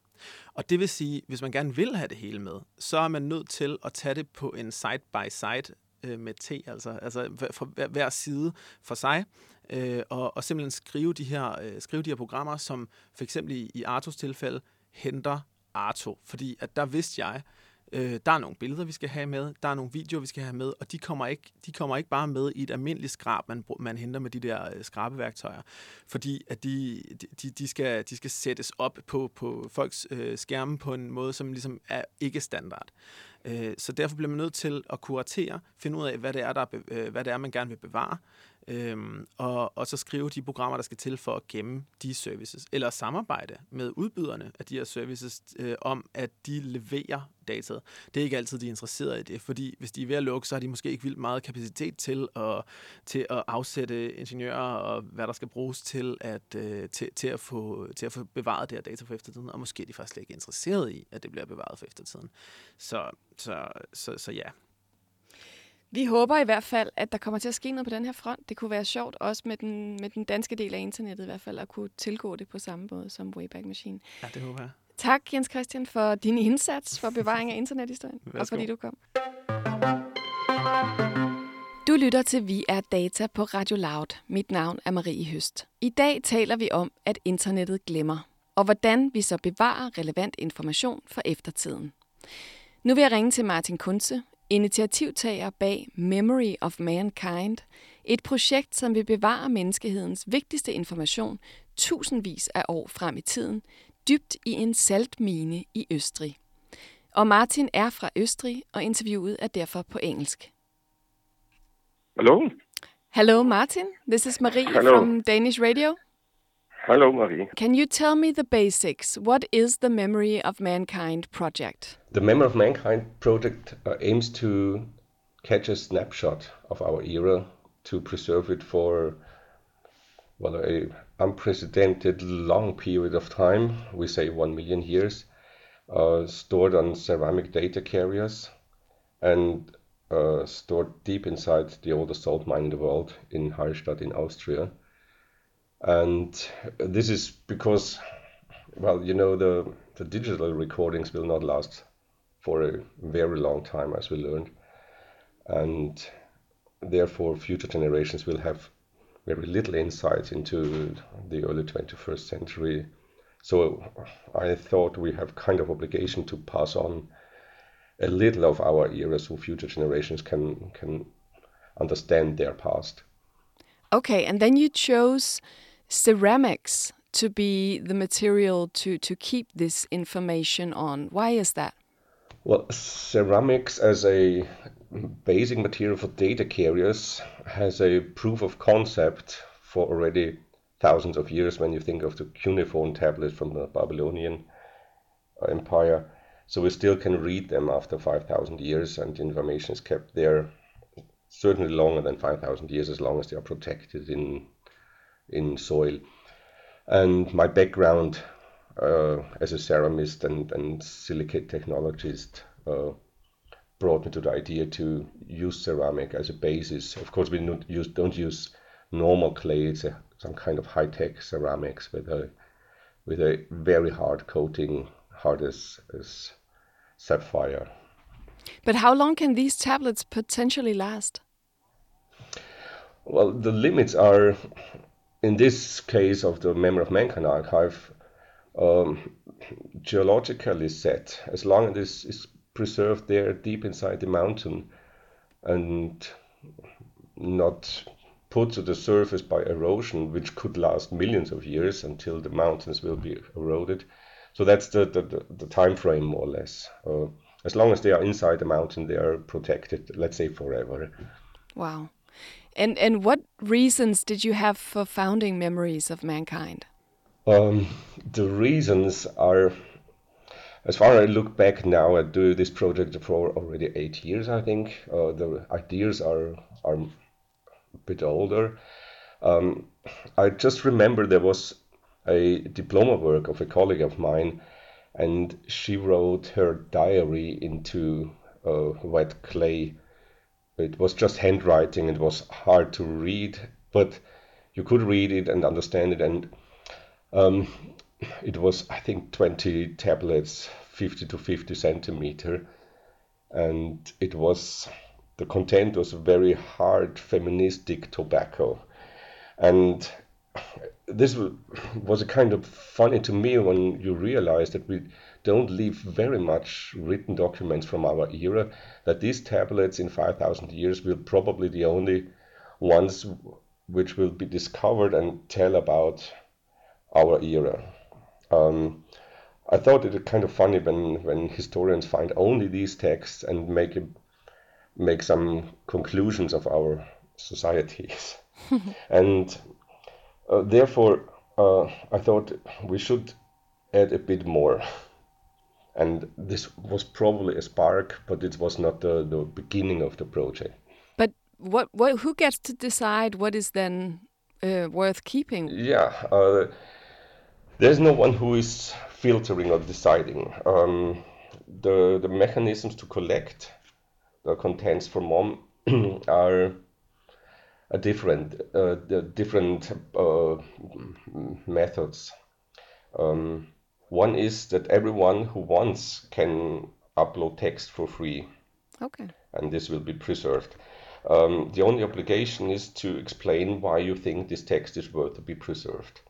C: Og det vil sige, hvis man gerne vil have det hele med, så er man nødt til at tage det på en side-by-side øh, med T, altså, altså for hver, hver side for sig, øh, og, og simpelthen skrive de, her, øh, skrive de her programmer, som for eksempel i, i Artos tilfælde henter Arto, fordi at der vidste jeg, Øh, der er nogle billeder, vi skal have med, der er nogle videoer, vi skal have med, og de kommer ikke, de kommer ikke bare med i et almindeligt skrab, man, man henter med de der øh, skrabeværktøjer, fordi at de, de, de, skal, de skal sættes op på, på folks øh, skærme på en måde, som ligesom er ikke standard. Øh, så derfor bliver man nødt til at kuratere, finde ud af, hvad det er, der, øh, hvad det er man gerne vil bevare, øhm, og, og så skrive de programmer, der skal til for at gemme de services, eller samarbejde med udbyderne af de her services øh, om, at de leverer dataet. Det er ikke altid, de er interesseret i det, fordi hvis de er ved at lukke, så har de måske ikke vildt meget kapacitet til at, til at afsætte ingeniører og hvad der skal bruges til at, øh, til, til, at få, til at få bevaret det her data for eftertiden, og måske er de faktisk slet ikke interesseret i, at det bliver bevaret for eftertiden. Så, så, så, så ja,
A: vi håber i hvert fald, at der kommer til at ske noget på den her front. Det kunne være sjovt, også med den, med den danske del af internettet i hvert fald, at kunne tilgå det på samme måde som Wayback Machine.
C: Ja, det håber jeg.
A: Tak, Jens Christian, for din indsats for bevaring af internethistorien, og fordi du kom. Du lytter til Vi er Data på Radio Loud. Mit navn er Marie Høst. I dag taler vi om, at internettet glemmer, og hvordan vi så bevarer relevant information for eftertiden. Nu vil jeg ringe til Martin Kunze, initiativtager bag Memory of Mankind, et projekt, som vil bevare menneskehedens vigtigste information tusindvis af år frem i tiden, dybt i en saltmine i Østrig. Og Martin er fra Østrig, og interviewet er derfor på engelsk.
D: Hello.
A: Hello, Martin. This is Marie Hello. from Danish Radio.
D: Hello, Marie.
A: Can you tell me the basics? What is the Memory of Mankind project?
D: The Memory of Mankind project uh, aims to catch a snapshot of our era to preserve it for well a unprecedented long period of time. We say one million years, uh, stored on ceramic data carriers, and uh, stored deep inside the oldest salt mine in the world in Hallstatt in Austria. And this is because, well, you know, the, the digital recordings will not last for a very long time, as we learned. And therefore, future generations will have very little insight into the early 21st century. So I thought we have kind of obligation to pass on a little of our era so future generations can can understand their past.
A: Okay, and then you chose ceramics to be the material to, to keep this information on. Why is that?
D: Well, ceramics as a basic material for data carriers has a proof of concept for already thousands of years when you think of the cuneiform tablets from the Babylonian uh, Empire. So we still can read them after 5,000 years, and the information is kept there certainly longer than 5,000 years, as long as they are protected in in soil. And my background uh, as a ceramist and, and silicate technologist uh, brought me to the idea to use ceramic as a basis. Of course, we don't use, don't use normal clay; it's a, some kind of high-tech ceramics with a with a very hard coating, hard as, as sapphire.
A: But how long can these tablets potentially last?
D: Well, the limits are, in this case of the Memory of Mankind archive, um, geologically set. As long as this is preserved there deep inside the mountain and not put to the surface by erosion, which could last millions of years until the mountains will be eroded, so that's the, the, the time frame, more or less. Uh, as long as they are inside the mountain, they are protected, let's say forever.
A: Wow. And, and what reasons did you have for founding Memories of Mankind?
D: Um, the reasons are, as far as I look back now, I do this project for already eight years, I think. Uh, the ideas are, are a bit older. Um, I just remember there was a diploma work of a colleague of mine, and she wrote her diary into uh, wet clay. It was just handwriting. It was hard to read, but you could read it and understand it. And um, it was, I think, 20 tablets, 50 to 50 centimeter. And it was, the content was very hard feministic tobacco. And this was a kind of funny to me when you realize that we don't leave very much written documents from our era, that these tablets in 5,000 years will probably the only ones which will be discovered and tell about our era. Um, I thought it kind of funny when, when historians find only these texts and make a, make some conclusions of our societies. and uh, therefore, uh, I thought we should add a bit more. And this was probably a spark, but it was not the, the beginning of the project.
A: But what, what, who gets to decide what is then uh, worth keeping?
D: Yeah, uh, there's no one who is filtering or deciding. Um, the, the mechanisms to collect the contents from MOM are a different uh, the different uh, methods. Um, one is that everyone who wants can upload text for free.
A: Okay.
D: And this will be preserved. Um, the only obligation is to explain why you think this text is worth to be preserved.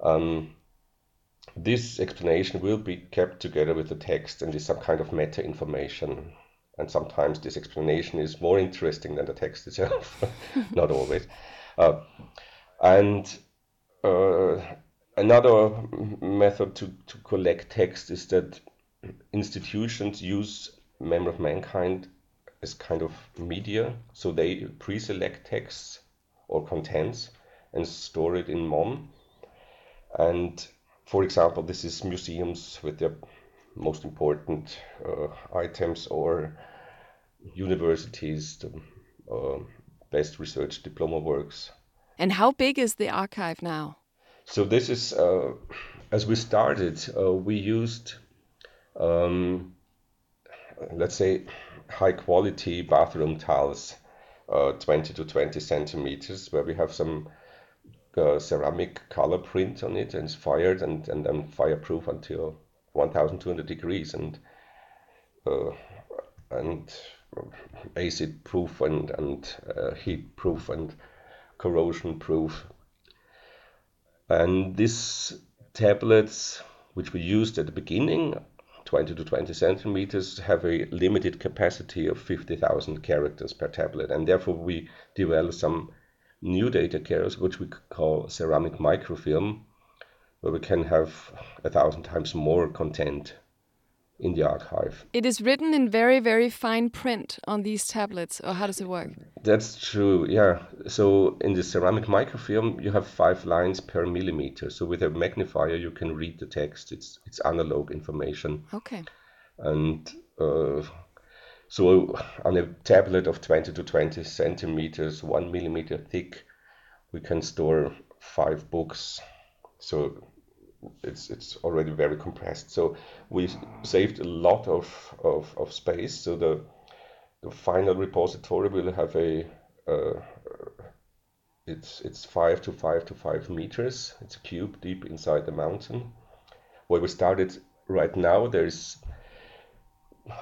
D: Um, this explanation will be kept together with the text and is some kind of meta information and sometimes this explanation is more interesting than the text itself, not always. Uh, and uh, another method to, to collect text is that institutions use Memory of Mankind as kind of media, so they pre-select texts or contents and store it in MOM. And for example, this is museums with their most important uh, items or universities, the, uh, best research diploma works.
A: And how big is the archive now?
D: So this is, uh, as we started, uh, we used, um, let's say, high quality bathroom tiles, uh, 20 to 20 centimeters, where we have some uh, ceramic color print on it and it's fired and, and, and fireproof until 1200 degrees and uh, and acid proof and, and uh, heat proof and corrosion proof. And these tablets, which we used at the beginning, 20 to 20 centimeters, have a limited capacity of 50,000 characters per tablet. And therefore, we developed some new data carriers, which we call ceramic microfilm, where we can have a thousand times more content in the archive.
A: It is written in very, very fine print on these tablets, or how does it work?
D: That's true, yeah. So in the ceramic microfilm, you have five lines per millimeter. So with a magnifier, you can read the text. It's it's analog information.
A: Okay.
D: And uh, so on a tablet of 20 to 20 centimeters, one millimeter thick, we can store five books. So it's it's already very compressed. So we saved a lot of, of, of space. So the the final repository will have a uh, it's it's five to five to five meters. It's a cube deep inside the mountain. Where we started right now, there's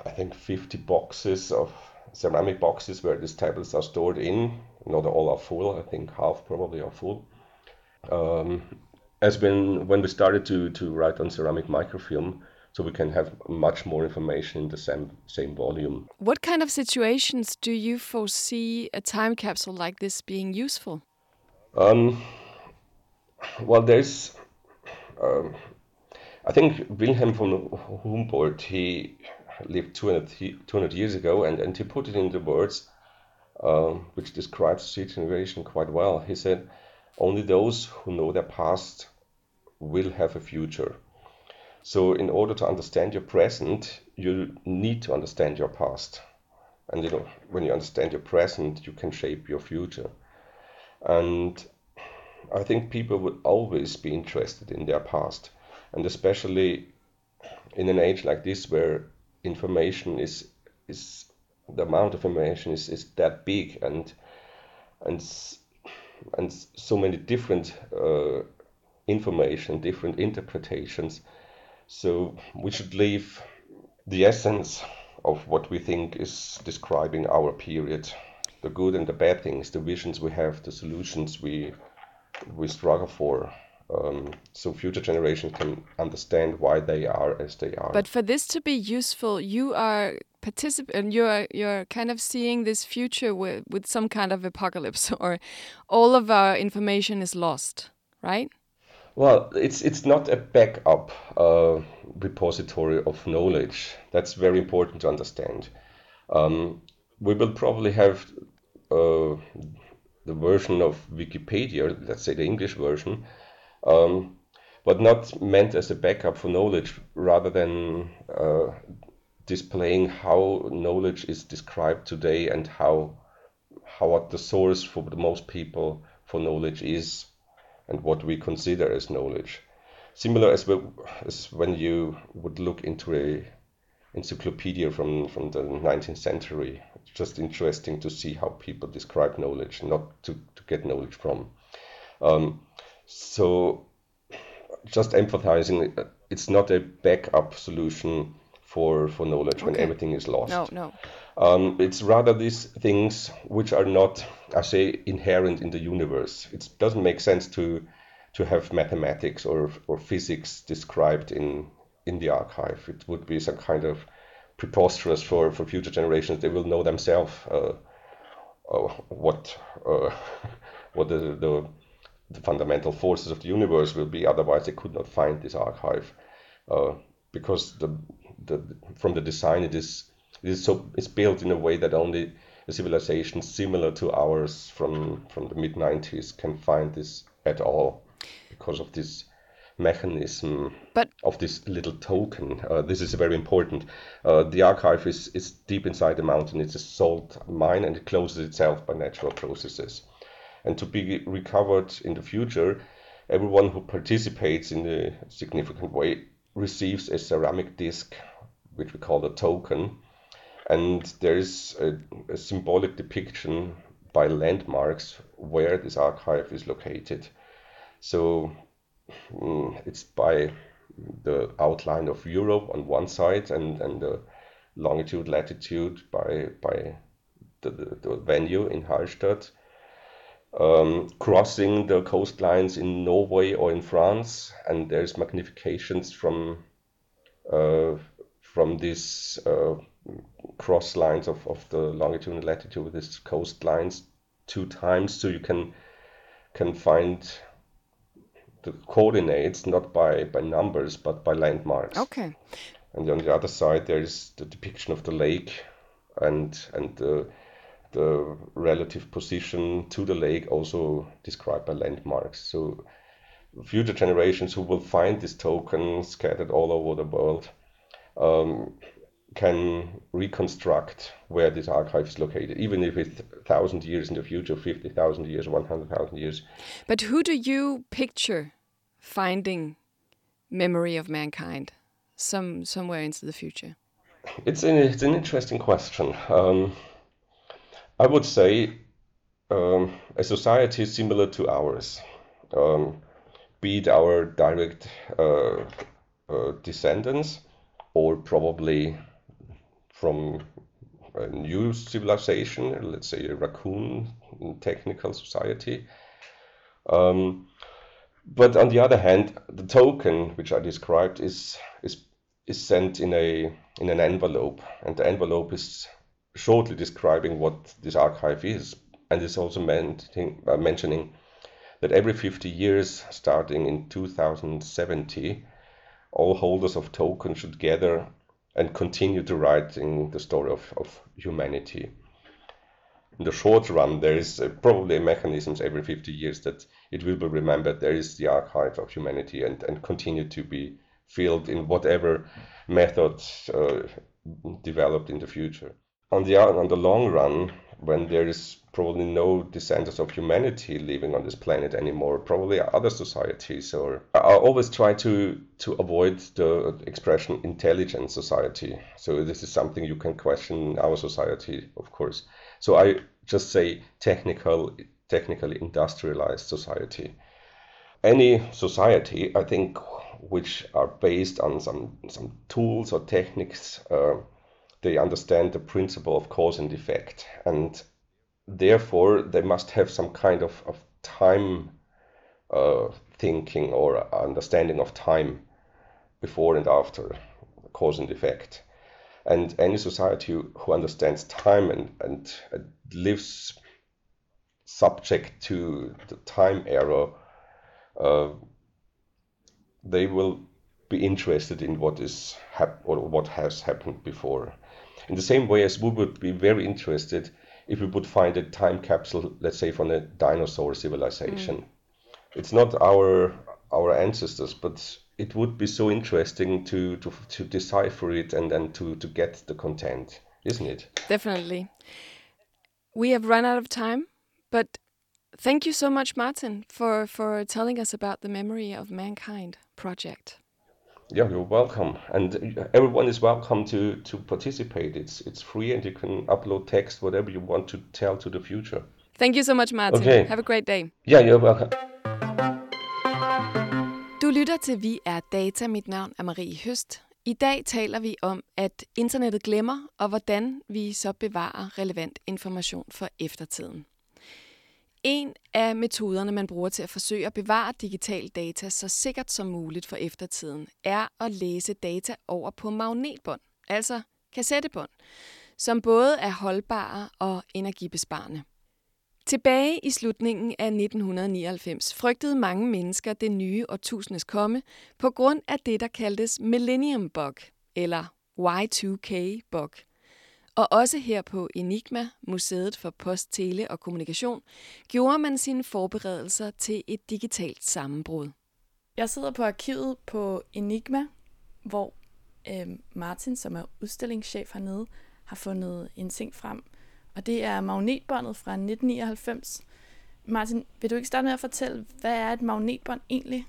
D: I think 50 boxes of ceramic boxes where these tablets are stored in. Not all are full. I think half probably are full. Um, as when when we started to to write on ceramic microfilm so we can have much more information in the same same volume
A: What kind of situations do you foresee a time capsule like this being useful?
D: um, well there's um, i think wilhelm von humboldt he lived 200, 200 years ago and, and he put it in the words um, which describes the situation quite well he said only those who know their past will have a future. So, in order to understand your present, you need to understand your past. And you know, when you understand your present, you can shape your future. And I think people would always be interested in their past, and especially in an age like this where information is is the amount of information is, is that big and and and so many different uh, information, different interpretations. So we should leave the essence of what we think is describing our period, the good and the bad things, the visions we have, the solutions we we struggle for. Um, so future generations can understand why they are as they are.
A: But for this to be useful, you are participant. You're you're kind of seeing this future with with some kind of apocalypse, or all of our information is lost, right?
D: Well, it's it's not a backup uh, repository of knowledge. That's very important to understand. Um, we will probably have uh, the version of Wikipedia, let's say the English version, um, but not meant as a backup for knowledge, rather than uh, displaying how knowledge is described today and how how what the source for the most people for knowledge is and what we consider as knowledge. Similar as, as when you would look into a encyclopedia from, from the 19th century. It's just interesting to see how people describe knowledge, not to, to get knowledge from. Um, so, just emphasizing, uh, it's not a backup solution for, for knowledge okay. when everything is lost.
A: No, no.
D: Um, it's rather these things which are not, I say, inherent in the universe. It doesn't make sense to to have mathematics or or physics described in in the archive. It would be some kind of preposterous for, for future generations. They will know themselves uh, uh, what uh, what the, the the fundamental forces of the universe will be. Otherwise, they could not find this archive uh, because the, the from the design it is it is so it's built in a way that only a civilization similar to ours from from the mid 90s can find this at all because of this mechanism
A: But
D: of this little token. Uh, this is very important. Uh, the archive is, is deep inside the mountain. It's a salt mine and it closes itself by natural processes. And to be recovered in the future, everyone who participates in a significant way receives a ceramic disc, which we call the token. And there is a, a symbolic depiction by landmarks where this archive is located. So mm, it's by the outline of Europe on one side and, and the longitude latitude by by the, the, the venue in Hallstatt, um, crossing the coastlines in Norway or in France, and there's magnifications from uh, from these uh, cross lines of, of the longitude and latitude with these coastlines two times, so you can can find the coordinates not by, by numbers but by landmarks.
A: okay.
D: And on the other side, there is the depiction of the lake and and the the relative position to the lake also described by landmarks. So future generations who will find this token scattered all over the world um, can reconstruct where this archive is located, even if it's thousand years in the future, fifty thousand years, one hundred thousand years.
A: But who do you picture finding memory of mankind some somewhere into the future?
D: It's an, it's an interesting question. Um, I would say um, a society similar to ours, um, be it our direct uh, uh, descendants or probably from a new civilization, let's say a raccoon technical society. Um, but on the other hand, the token which I described is is is sent in a in an envelope, and the envelope is shortly describing what this archive is, and is also meant, uh, mentioning that every 50 years, starting in 2070, all holders of tokens should gather and continue to writing the story of, of humanity. In the short run, there is uh, probably mechanisms every 50 years that it will be remembered there is the archive of humanity and, and continue to be filled in whatever method uh, developed in the future. On the on the long run, when there is probably no descendants of humanity living on this planet anymore, probably other societies. Or I always try to to avoid the expression intelligent society. So this is something you can question our society, of course. So I just say technical, technically industrialized society. Any society, I think, which are based on some some tools or techniques. Uh, they understand the principle of cause and effect. And therefore they must have some kind of, of time uh, thinking or understanding of time before and after cause and effect. And any society who understands time and, and lives subject to the time error uh, they will be interested in what is hap- or what has happened before in the same way as we would be very interested if we would find a time capsule, let's say from a dinosaur civilization. Mm. It's not our our ancestors, but it would be so interesting to to, to decipher it and then to, to get the content, isn't it?
A: Definitely. We have run out of time, but thank you so much, Martin, for, for telling us about the Memory of Mankind project.
D: Yeah, you're welcome, and everyone is welcome to to participate. It's it's free, and you can upload text, whatever you want to tell to the future.
A: Thank you so much, Martin.
D: Okay.
A: Have a great day.
D: Yeah, you're welcome.
A: Du lytter til Vi er Data. Mit navn er Marie Høst. I dag taler vi om, at internettet glemmer, og hvordan vi så bevarer relevant information for eftertiden. En af metoderne, man bruger til at forsøge at bevare digital data så sikkert som muligt for eftertiden, er at læse data over på magnetbånd, altså kassettebånd, som både er holdbare og energibesparende. Tilbage i slutningen af 1999 frygtede mange mennesker det nye årtusindes komme på grund af det, der kaldtes Millennium Bug, eller Y2K Bug – og også her på Enigma, Museet for Post, Tele og Kommunikation, gjorde man sine forberedelser til et digitalt sammenbrud.
E: Jeg sidder på arkivet på Enigma, hvor øh, Martin, som er udstillingschef hernede, har fundet en ting frem. Og det er magnetbåndet fra 1999. Martin, vil du ikke starte med at fortælle, hvad er et magnetbånd egentlig?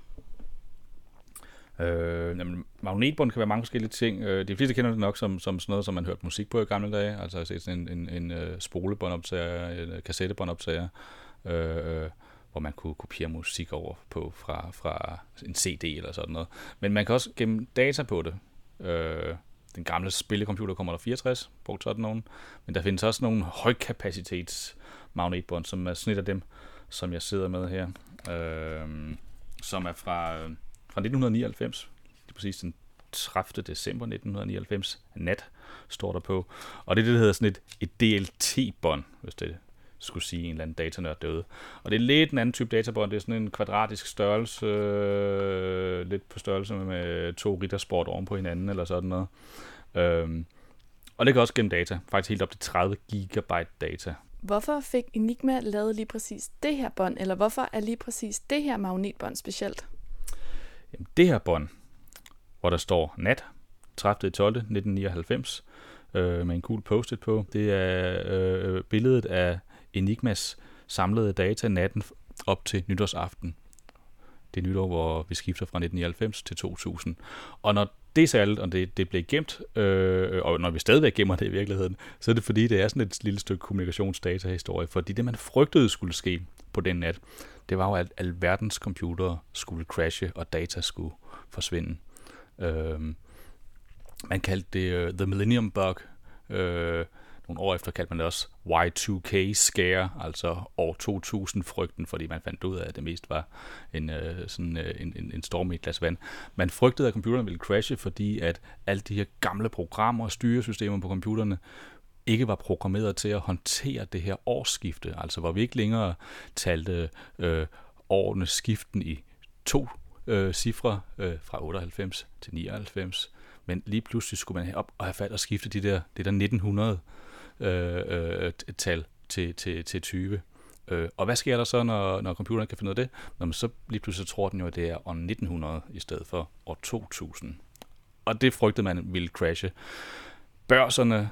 F: Øh, jamen, magnetbånd kan være mange forskellige ting. Øh, de fleste kender det nok som, som sådan noget, som man hørte musik på i gamle dage. Altså jeg har set sådan en, en, en uh, spolebåndoptager, en uh, kassettebåndoptager, øh, hvor man kunne kopiere musik over på fra, fra en CD eller sådan noget. Men man kan også gemme data på det. Øh, den gamle spillecomputer kommer der 64, brugt sådan nogen. Men der findes også nogle højkapacitets magnetbånd, som er snit af dem, som jeg sidder med her. Øh, som er fra, øh, fra 1999. Det er præcis den 30. december 1999. Nat står der på. Og det er det, der hedder sådan et, et DLT-bånd, hvis det skulle sige en eller anden datanørd døde. Og det er lidt en anden type databånd. Det er sådan en kvadratisk størrelse, øh, lidt på størrelse med to riddersport oven på hinanden, eller sådan noget. Øhm, og det kan også gemme data. Faktisk helt op til 30 gigabyte data.
E: Hvorfor fik Enigma lavet lige præcis det her bånd, eller hvorfor er lige præcis det her magnetbånd specielt?
F: Jamen, det her bånd, hvor der står nat, 30. 12. 1999, øh, med en cool post-it på, det er øh, billedet af Enigmas samlede data natten op til nytårsaften. Det er nytår, hvor vi skifter fra 1999 til 2000. Og når det er særligt, og det, det blev gemt, øh, og når vi stadigvæk gemmer det i virkeligheden, så er det fordi, det er sådan et lille stykke kommunikationsdatahistorie, fordi det, man frygtede skulle ske på den nat, det var jo, at alverdens computere skulle crashe, og data skulle forsvinde. Øh, man kaldte det uh, The Millennium Bug, øh, nogle år efter kaldte man det også Y2K scare, altså år 2000 frygten, fordi man fandt ud af, at det mest var en, øh, sådan, øh, en, en, en storm i et glas vand. Man frygtede, at computeren ville crashe, fordi at alle de her gamle programmer og styresystemer på computerne ikke var programmeret til at håndtere det her årsskifte, altså hvor vi ikke længere talte øh, årene skiften i to øh, cifre øh, fra 98 til 99, men lige pludselig skulle man have op og have fat og skifte de der, det der 1900 øh, øh, tal til, til, til 20. Øh, og hvad sker der så, når, når computeren kan finde ud af det? Når man så lige pludselig tror den jo, at det er år 1900 i stedet for år 2000. Og det frygtede man ville crashe. Børserne,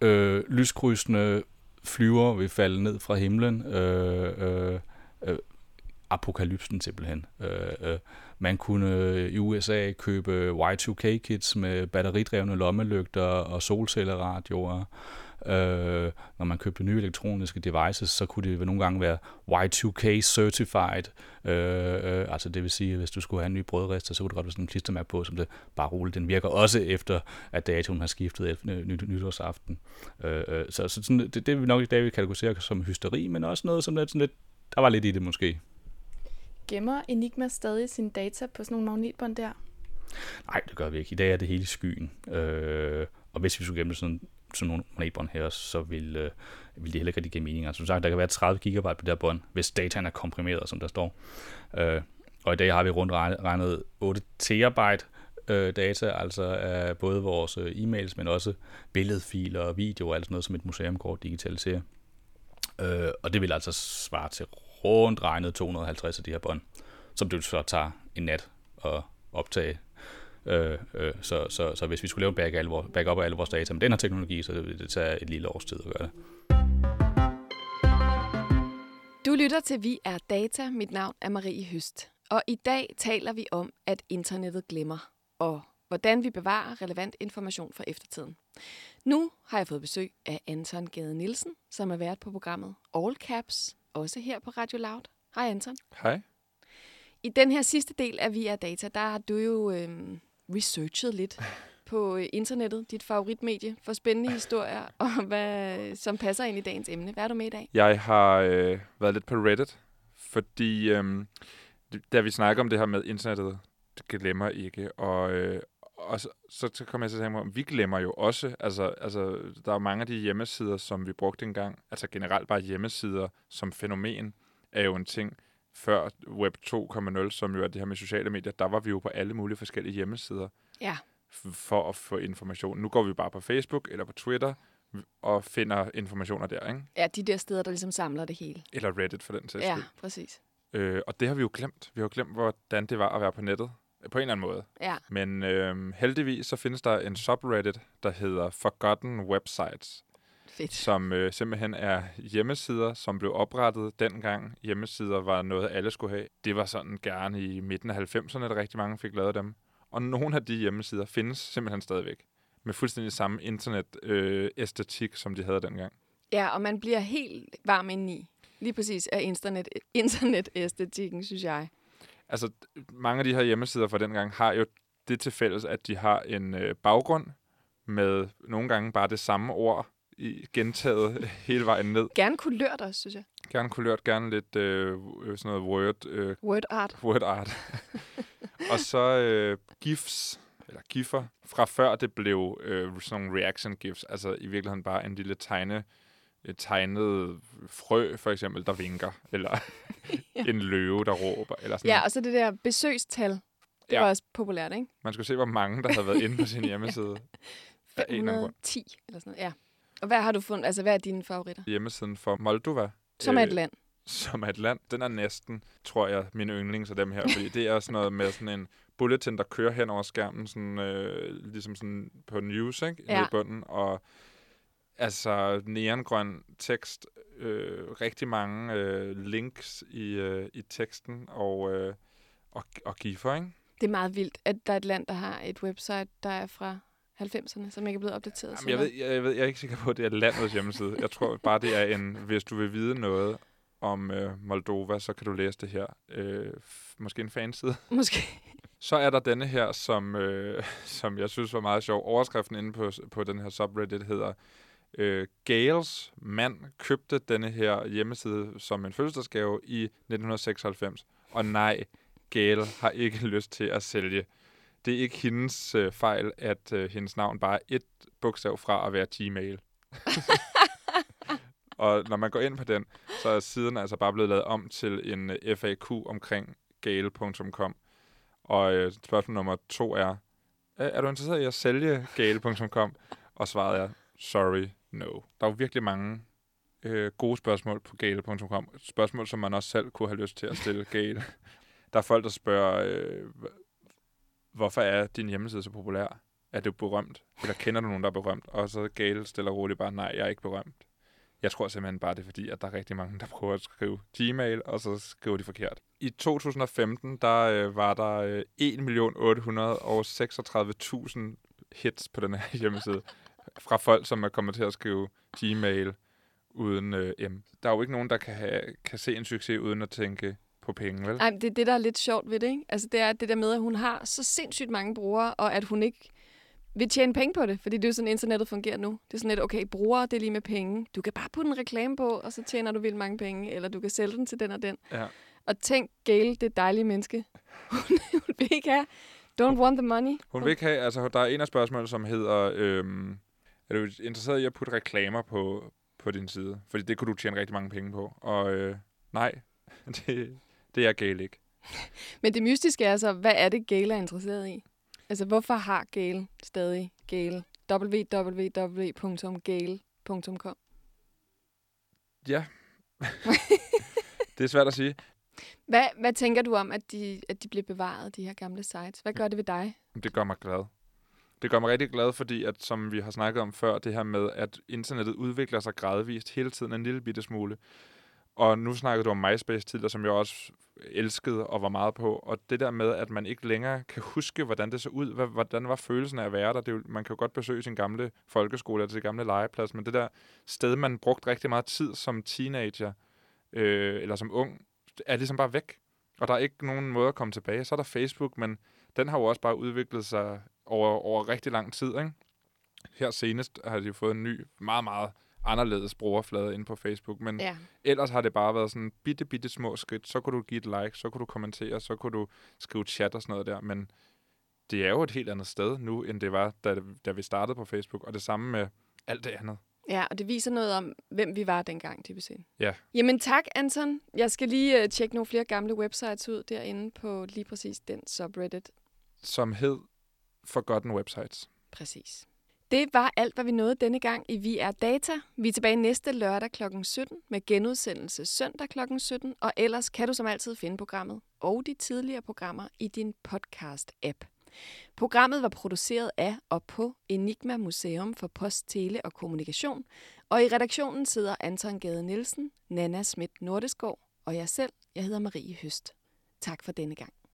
F: øh, lyskrydsende flyver vil falde ned fra himlen. Øh, øh, øh, apokalypsen simpelthen. Øh, øh, man kunne i USA købe Y2K-kits med batteridrevne lommelygter og solcelleradioer. Øh, når man købte nye elektroniske devices, så kunne det nogle gange være Y2K certified. Øh, øh, altså det vil sige, at hvis du skulle have en ny brødrester, så kunne du godt have sådan en klistermærke på, som det bare roligt. Den virker også efter, at datoen har skiftet ny, nytårsaften. Øh, øh, så så sådan, det, det vil nok i dag vi kategorisere som hysteri, men også noget som lidt, sådan lidt, der var lidt i det måske.
E: Gemmer Enigma stadig sine data på sådan nogle magnetbånd der?
F: Nej, det gør vi ikke. I dag er det hele skyen. Øh, og hvis vi skulle gemme sådan sådan nogle monetbånd her, så vil, øh, vil det heller ikke rigtig give mening. Altså, som sagt, der kan være 30 GB på det her bånd, hvis dataen er komprimeret, som der står. Øh, og i dag har vi rundt regnet 8 terabyte øh, data, altså af både vores øh, e-mails, men også billedfiler og video og alt sådan noget, som et museum går digitaliserer. Øh, og det vil altså svare til rundt regnet 250 af de her bånd, som du så tager en nat og optage Øh, øh, så, så, så hvis vi skulle lave back alle, backup af alle vores data med den her teknologi, så vil det tage et lille års tid at gøre det.
A: Du lytter til Vi er Data. Mit navn er Marie Høst. Og i dag taler vi om, at internettet glemmer, og hvordan vi bevarer relevant information for eftertiden. Nu har jeg fået besøg af Anton Gade Nielsen, som er vært på programmet All Caps, også her på Radio Loud. Hej Anton.
G: Hej.
A: I den her sidste del af Vi er Data, der har du jo øh, researchet lidt på øh, internettet, dit favoritmedie, for spændende historier, og hvad, som passer ind i dagens emne. Hvad er du med i dag?
G: Jeg har øh, været lidt på Reddit, fordi øh, da vi snakker om det her med internettet, det glemmer ikke, og, øh, og så, så kom jeg til at tænke mig, vi glemmer jo også, altså, altså der er mange af de hjemmesider, som vi brugte engang, altså generelt bare hjemmesider som fænomen, er jo en ting, før Web 2.0, som jo er det her med sociale medier, der var vi jo på alle mulige forskellige hjemmesider.
A: Ja.
G: For at få information. Nu går vi bare på Facebook eller på Twitter og finder informationer der, ikke?
A: Ja, de der steder, der ligesom samler det hele.
G: Eller Reddit for den sags
A: Ja, præcis.
G: Øh, og det har vi jo glemt. Vi har jo glemt, hvordan det var at være på nettet. øh, På en eller anden måde.
A: Ja.
G: Men øh, heldigvis så findes der en subreddit, der hedder Forgotten Websites,
A: Fedt.
G: som øh, simpelthen er hjemmesider, som blev oprettet dengang. Hjemmesider var noget, alle skulle have. Det var sådan gerne i midten af 90'erne, at rigtig mange fik lavet dem. Og nogle af de hjemmesider findes simpelthen stadigvæk. Med fuldstændig samme internet-æstetik, som de havde dengang.
A: Ja, og man bliver helt varm indeni. Lige præcis af internet, internet-æstetikken, synes jeg.
G: Altså, mange af de her hjemmesider fra dengang har jo det til fælles, at de har en øh, baggrund med nogle gange bare det samme ord gentaget hele vejen ned.
A: Gerne kulørt også, synes jeg.
G: Gerne kulørt, gerne lidt øh, sådan noget word, øh,
A: Word art.
G: word art. og så øh, gifs, eller giffer, fra før det blev øh, sådan nogle reaction gifs. Altså i virkeligheden bare en lille tegne, et tegnet frø, for eksempel, der vinker. Eller
A: Ja.
G: en løve, der råber. Eller sådan
A: Ja, og så det der besøgstal. Det
G: Ja.
A: var også populært, ikke?
G: Man skulle se, hvor mange, der havde været inde på sin hjemmeside. Af en eller anden grund.
A: 510 eller sådan noget. Ja. Og hvad har du fundet? Altså, hvad er dine favoritter?
G: Hjemmesiden for Moldova.
A: Som er et
G: øh,
A: land.
G: Som er et land. Den er næsten, tror jeg, min yndlings af dem her. Fordi det er sådan noget med sådan en bulletin, der kører hen over skærmen, sådan, øh, ligesom sådan på news, ikke? Nede
A: Ja.
G: i bunden. Og altså neongrøn tekst, øh, rigtig mange øh, links i, øh, i teksten, og, øh, og, og giffer, ikke?
A: Det er meget vildt, at der er et land, der har et website, der er fra 90'erne, som ikke er blevet opdateret.
G: Jamen, jeg, ved, jeg, jeg, ved, jeg er ikke sikker på, at det er landets hjemmeside. Jeg tror bare, det er en... Hvis du vil vide noget om øh, Moldova, så kan du læse det her. Øh, måske en fanside.
A: Måske.
G: Så er der denne her, som, øh, som jeg synes var meget sjov. Overskriften inde på, på den her subreddit hedder øh, Gales mand købte denne her hjemmeside som en fødselsdagsgave i 1996. Og nej, Gale har ikke lyst til at sælge. Det er ikke hendes øh, fejl, at øh, hendes navn bare er et bogstav fra at være Gmail. og når man går ind på den, så er siden altså bare blevet lavet om til en øh, FAQ omkring gale.com. Og øh, spørgsmål nummer to er, "Er- er du interesseret i at sælge gale.com? Og svaret er, sorry, no. Der er jo virkelig mange øh, gode spørgsmål på gale.com. Spørgsmål, som man også selv kunne have lyst til at stille gale. Der er folk, der spørger, øh, hvorfor er din hjemmeside så populær? Er du berømt? Eller kender du nogen, der er berømt? Og så Gale stiller roligt bare, nej, jeg er ikke berømt. Jeg tror simpelthen bare, det er fordi, at der er rigtig mange, der prøver at skrive Gmail, og så skriver de forkert. I 2015, der øh, var der øh, 1.836.000 hits på den her hjemmeside. Fra folk, som er kommet til at skrive Gmail uden øh, M. Der er jo ikke nogen, der kan, have, kan se en succes uden at tænke på penge, vel?
A: Ej, men det er det, der er lidt sjovt ved det, ikke? Altså, det er det der med, at hun har så sindssygt mange brugere, og at hun ikke vil tjene penge på det, fordi det er jo sådan, internettet fungerer nu. Det er sådan lidt, okay, brugere, det er lige med penge. Du kan bare putte en reklame på, og så tjener du vildt mange penge, eller du kan sælge den til den og den.
G: Ja.
A: Og tænk, Gail, det dejlige menneske. Hun, hun vil ikke have, don't want the money.
G: Hun vil ikke have, altså der er en af spørgsmålene, som hedder, øhm, er du interesseret i at putte reklamer på, på din side? Fordi det kunne du tjene rigtig mange penge på. Og øh, nej, det, det er Gale ikke.
A: Men det mystiske er så, hvad er det, Gail er interesseret i? Altså, hvorfor har Gail stadig Gail? www.gale.com
G: Ja. det er svært at sige.
A: Hvad, hvad tænker du om, at de, at de bliver bevaret, de her gamle sites? Hvad gør det ved dig?
G: Det gør mig glad. Det gør mig rigtig glad, fordi at, som vi har snakket om før, det her med, at internettet udvikler sig gradvist hele tiden en lille bitte smule. Og nu snakkede du om MySpace tidligere, som jeg også elskede og var meget på. Og det der med, at man ikke længere kan huske, hvordan det så ud, hvordan var følelsen af at være der. Det er jo, man kan jo godt besøge sin gamle folkeskole eller sin gamle legeplads, men det der sted, man brugte rigtig meget tid som teenager øh, eller som ung, er ligesom bare væk. Og der er ikke nogen måde at komme tilbage. Så er der Facebook, men den har jo også bare udviklet sig over, over rigtig lang tid. Ikke? Her senest har de jo fået en ny, meget, meget anderledes brugerflade inde på Facebook, men
A: Ja.
G: ellers har det bare været sådan bitte, bitte små skridt. Så kunne du give et like, så kunne du kommentere, så kunne du skrive chat og sådan noget der, men det er jo et helt andet sted nu, end det var, da, da vi startede på Facebook, og det samme med alt det andet.
A: Ja, og det viser noget om, hvem vi var dengang, dybest set.
G: Ja.
A: Jamen tak, Anton. Jeg skal lige uh, tjekke nogle flere gamle websites ud derinde på lige præcis den subreddit.
G: Som hed Forgotten Websites.
A: Præcis. Det var alt, hvad vi nåede denne gang i Vi er Data. Vi er tilbage næste lørdag kl. 17 med genudsendelse søndag kl. 17, og ellers kan du som altid finde programmet og de tidligere programmer i din podcast-app. Programmet var produceret af og på Enigma Museum for Post, Tele og Kommunikation, og i redaktionen sidder Anton Gade Nielsen, Nana Schmidt Nordeskov og jeg selv. Jeg hedder Marie Høst. Tak for denne gang.